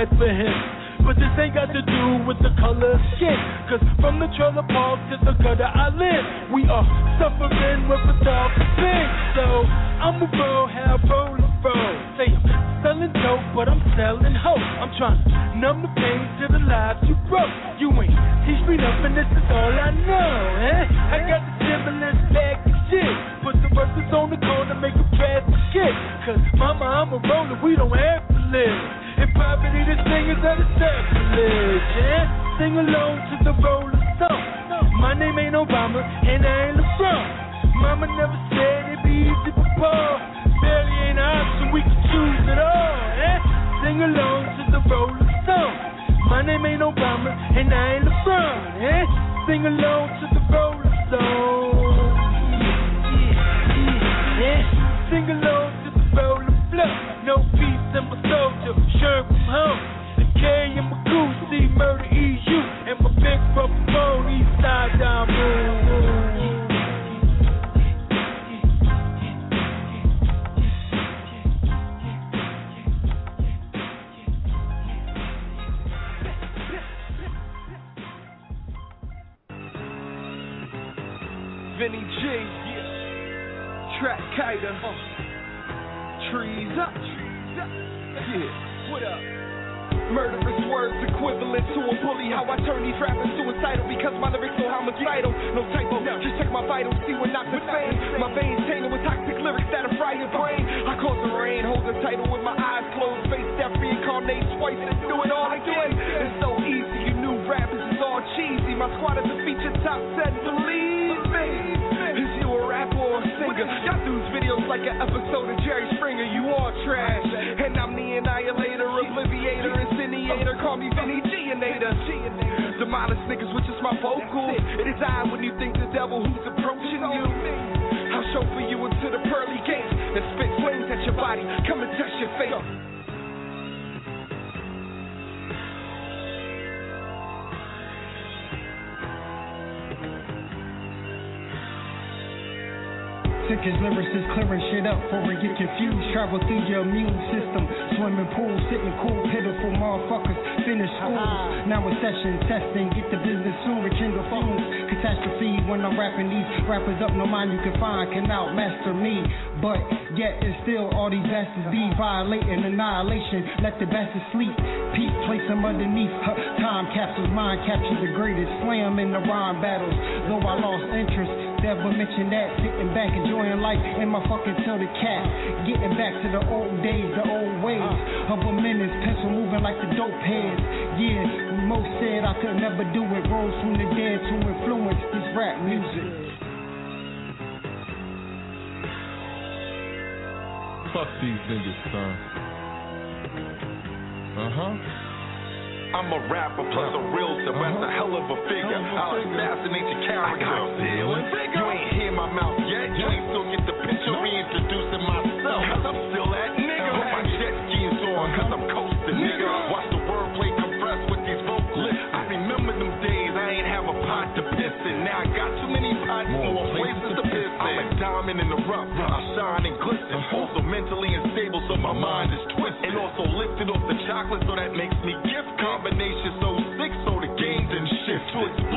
bad for him. But this ain't got to do with the color of skin. Cause from the trailer park to the gutter I live, we are suffering with a tough thing. So I'm a bro, have roller, a roll. Say I'm selling dope, but I'm selling hope. I'm trying to numb the pain to the lives you broke. You ain't teach me nothing, this is all I know, eh? I got the stimulus back and shit. Put the verses on the corner, make a bad shit. Cause mama, I'm a roller, we don't have to live property, the singers are the sacrilege. Yeah? Sing along to the roll of stone. My name ain't Obama, and I ain't LeBron. Mama never said it'd be easy before. Barely ain't an option, we can choose it all. Yeah? Sing along to the roll of stone. My name ain't Obama, and I ain't LeBron. Yeah? Sing along to the roll of stone. Yeah, yeah, yeah. Sing along to the roll of flow. No peace in my soldier, shirt from home. The K and my C murder EU. And my big brother phone, east side down. Vinny G, Track Kiter, Trees Up, yeah, what up? Murderous words equivalent to a bully. How I turn these rappers suicidal because my lyrics so homicidal. No typo, just check my vitals, see what knocks the fame. My veins tainted with toxic lyrics that fry your brain. I cause the rain, hold the title with my eyes closed, face deaf, reincarnate twice and do it all again. It's so easy, you new rappers is all cheesy. My squad is a feature top ten, believe me. Is you a rapper or a singer? Y'all dudes videos like an episode of Jerry Springer. You all trash, and I'm the annihilator, obliviator, incinerator. Call me Vinny Gianator. Demolish niggas which is my vocals. It is I when you think the devil who's approaching you. I'll chauffeur you into the pearly gates and spit flames at your body. Come and touch your fate. Sick as lyricists clearing shit up before we get confused. Travel through your immune system. Swimming pool, sitting cool, pitiful motherfuckers. Finish school. Uh-huh. Now it's session testing. Get the business soon. Rekindle fumes. Catastrophe when I'm rapping these rappers up. No mind you can find can outmaster me. But yet it's still all these bastards be violating annihilation. Let the bastards sleep. Peep, place them underneath. Huh, time capsules, mind capture the greatest. Slam in the rhyme battles. Though I lost interest. Never mention that. Sitting back, enjoying life in my fucking till the cat. Getting back to the old days, the old ways of a menace. Pencil moving like the dope heads. Yeah, most said I could never do it. Rose from the dead to influence this rap music. Fuck these niggas, son. Uh huh. I'm a rapper plus a real so that's a hell of a figure. I'll assassinate your character. You ain't hear my mouth yet. You ain't still get the picture. Reintroducing myself. Have a pot to piss in. Now I got too many pots, more places to piss in. I'm a diamond in the rough. I shine and glisten. Uh-huh. Also mentally unstable, so my mind is twisted. And also lifted off the chocolate, so that makes me gift combination so sick, so the game didn't shift. Too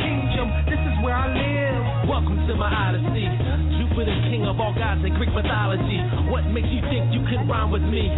kingdom, this is where I live. Welcome to my odyssey. Jupiter, king of all gods in Greek mythology. What makes you think you can rhyme with me?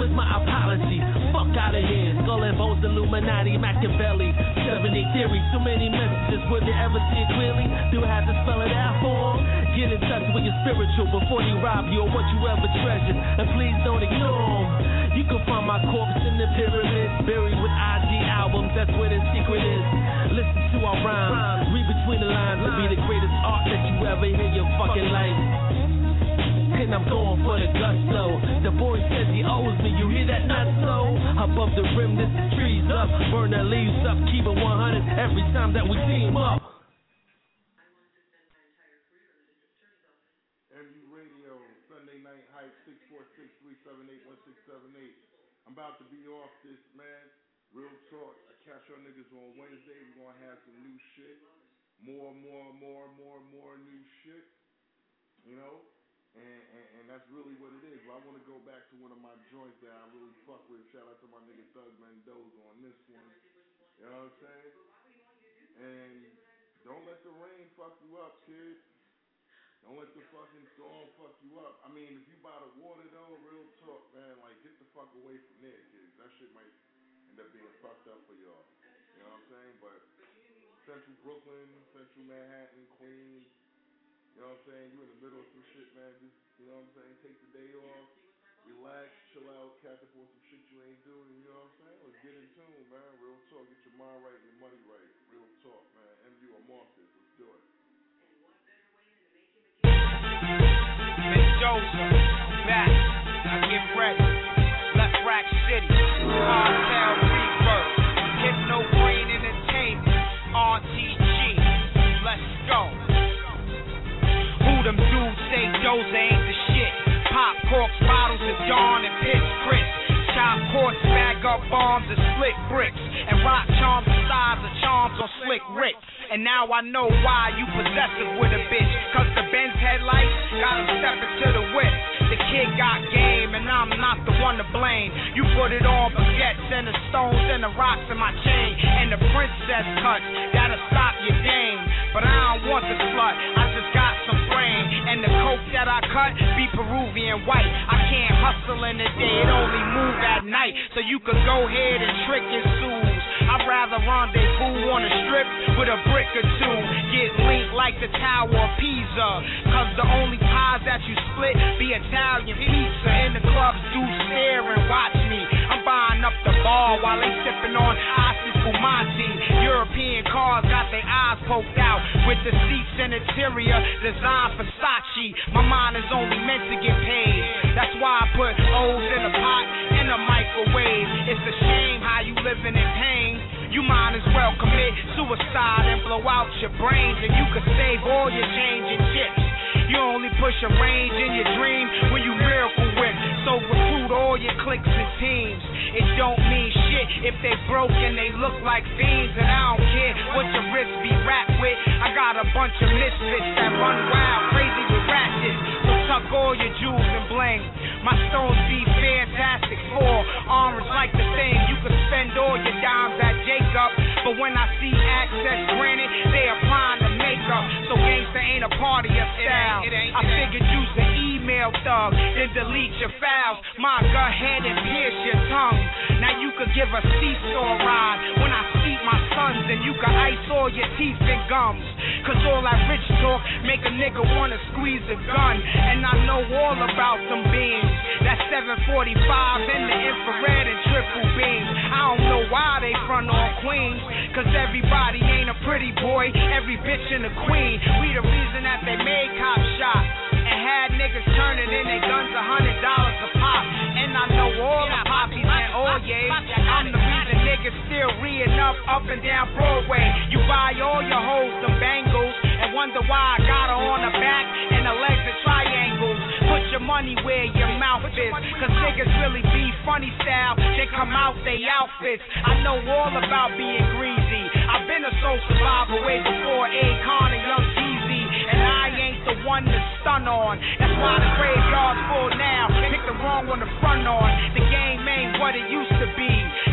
Where's my apology? Fuck out of here. Skull and bones, Illuminati, Machiavelli. 70 theory, too many messages. Would they ever see it clearly? Do I have to spell it out for 'em? Get in touch with your spiritual before they rob you of what you ever treasured. And please don't ignore 'em. You can find my corpse in the pyramids, buried with IG albums. That's where the secret is. Listen to our rhymes, read between the lines. Be the greatest art that you ever hear your fucking life. And I'm going for the gusto. The boy says he owes me. You hear that? Not so. Above the rim, this is trees up. Burn the leaves up. Keep it 100 every time that we team up. I want to send my entire crew to the Jersey office. MU Radio, Sunday Night Hype, 646-378-1678. I'm about to be off this, man. Real talk. I catch y'all niggas on Wednesday. We're going to have some new shit. More, more, more, more, more new shit. You know? And, and, and that's really what it is. But I want to go back to one of my joints that I really fuck with. Shout out to my nigga Thug Mendoza on this one. You know what I'm saying? And don't let the rain fuck you up, kid. Don't let the fucking storm fuck you up. I mean, if you by the water though, real talk, man, like get the fuck away from there, kids. That shit might end up being fucked up for y'all. You know what I'm saying? But Central Brooklyn, Central Manhattan, Queens, you know what I'm saying? You in the middle of some shit, man. Just you know what I'm saying? Take the day off, relax, chill out, catch up on some shit you ain't doing. You know what I'm saying? Let's get in tune, man. Real talk. Get your mind right, your money right. Real talk, man. MU or Marcus, let's do it. Miss Joseph, back. Now get ready. Left Rack City, Cartel Rebirth, Hypno Brain Entertainment, RTG. Let's go. Them dudes say Jose ain't the shit? Pop corks, bottles of Dawn and pitch Chris. Chop quartz, bag up bombs and split bricks. And rock charms the size of charms on slick Rick. And now I know why you possessive with a bitch. Cause the Benz headlights got him stepping to the whip. The kid got game, and I'm not the one to blame. You put it on baguettes and the stones and the rocks in my chain. And the princess cuts that'll stop your game. But I don't want the slut, I just got some brain. And the coke that I cut be Peruvian white. I can't hustle in the day, it only move at night. So you could go ahead and trick and sue. I'd rather rendezvous on a strip with a brick or two. Get linked like the Tower of Pisa. Cause the only pies that you split be Italian pizza. And the clubs do stare and watch me. I'm buying up the bar while they sipping on Asti Spumante. European cars got their eyes poked out with the seats and interior designed Versace. My mind is only meant to get paid. That's why I put O's in a pot in a microwave. It's a shame how you living in pain. You might as well commit suicide and blow out your brains, and you could save all your change and chips. You only push a range in your dream when you miracle whip. So recruit all your cliques and teams. It don't mean shit if they broke and they look like fiends. And I don't care what your wrist be wrapped with. I got a bunch of misfits that run wild, crazy with ratchets. Tuck all your jewels and bling. My stones be fantastic for orange like the thing. You can spend all your dimes at Jacob. But when I see access granted, they applying the makeup. So gangsta ain't a part of your style. I figured you's an email thug, then delete your files. My go ahead and pierce your tongue. Now you could give a seesaw ride. When I seat my sons, and you can ice all your teeth and gums. Cause all that rich talk make a nigga wanna squeeze a gun. And I know all about them beams. That 745 in the infrared and triple beams. I don't know why they front on Queens. Cause everybody ain't a pretty boy. Every bitch in a queen. We the reason that they made cop shop. Had niggas turning in their guns a hundred dollars a pop. And I know all the poppies and oh, all yays. I'm the reason niggas still reeing up up and down Broadway. You buy all your hoes them bangles and wonder why I got her on the back and the legs are triangles. Put your money where your mouth is. Cause niggas really be funny style. They come out they outfits. I know all about being greasy. I've been a soul survivor way before Akon and Young Jeezy. And I ain't the one to stun on. That's why the graveyard's full now. Pick the wrong one to front on. The game ain't what it used to be.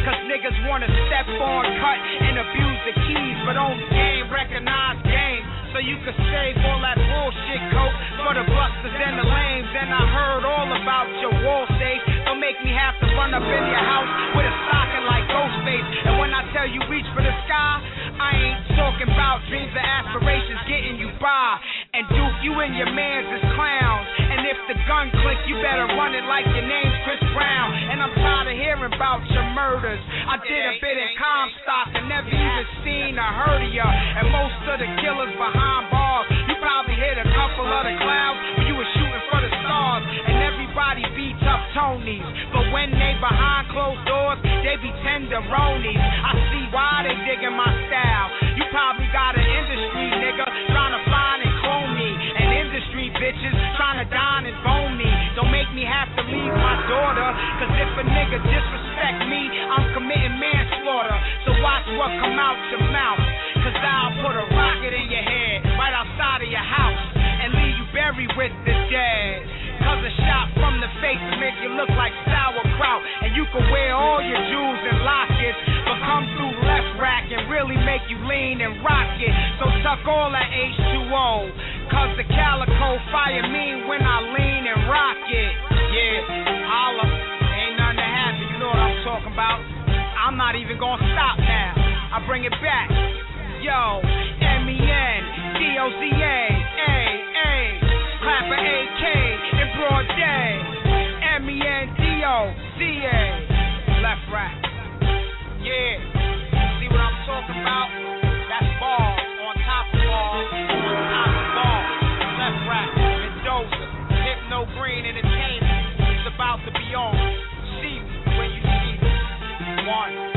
Cause niggas wanna step on, cut, and abuse the keys. But only game recognize game. So you can save all that bullshit coke for the busters and the lames. And I heard all about your wall safe. Don't make me have to run up in your house with a stocking like Ghostface. And when I tell you reach for the sky, I ain't talking about dreams and aspirations getting you by. And Duke, you and your mans is clowns. And if the gun click, you better run it like your name's Chris Brown. And I'm tired of hearing about your murders. I did a bit in Comstock and never even seen or heard of ya. And most of the killers behind bars, you probably hit a couple of the clouds when you were shooting for the stars. And everybody beats up Tonys. But when they behind closed doors, they be tenderonies. I see why they digging my style. You probably got an industry nigga trying to find and clone me. And industry bitches trying to dine and bone me. Don't make me have to leave my daughter. Cause if a nigga disrespect me, I'm committing manslaughter. So watch what come out your mouth. Cause I'll put a rocket in your head right outside of your house and leave you buried with the dead. Cause a shot from the face make you look like sauerkraut. And you can wear all your jewels and lockets, but come through left rack and really make you lean and rock it. So tuck all that H2O. Cause the calico fire me when I lean and rock it. Yeah, holla. Ain't nothing to happen, you know what I'm talking about. I'm not even gonna stop now. I bring it back. Yo, A, A, clapper AK in broad day. M-E-N-D-O-Z-A, left right. Yeah, see what I'm talking about? That's balls on top of balls, on top of balls. Left right, Mendoza, Hypno Green Entertainment. It's about to be on. See me when you see me. One.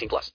18 plus.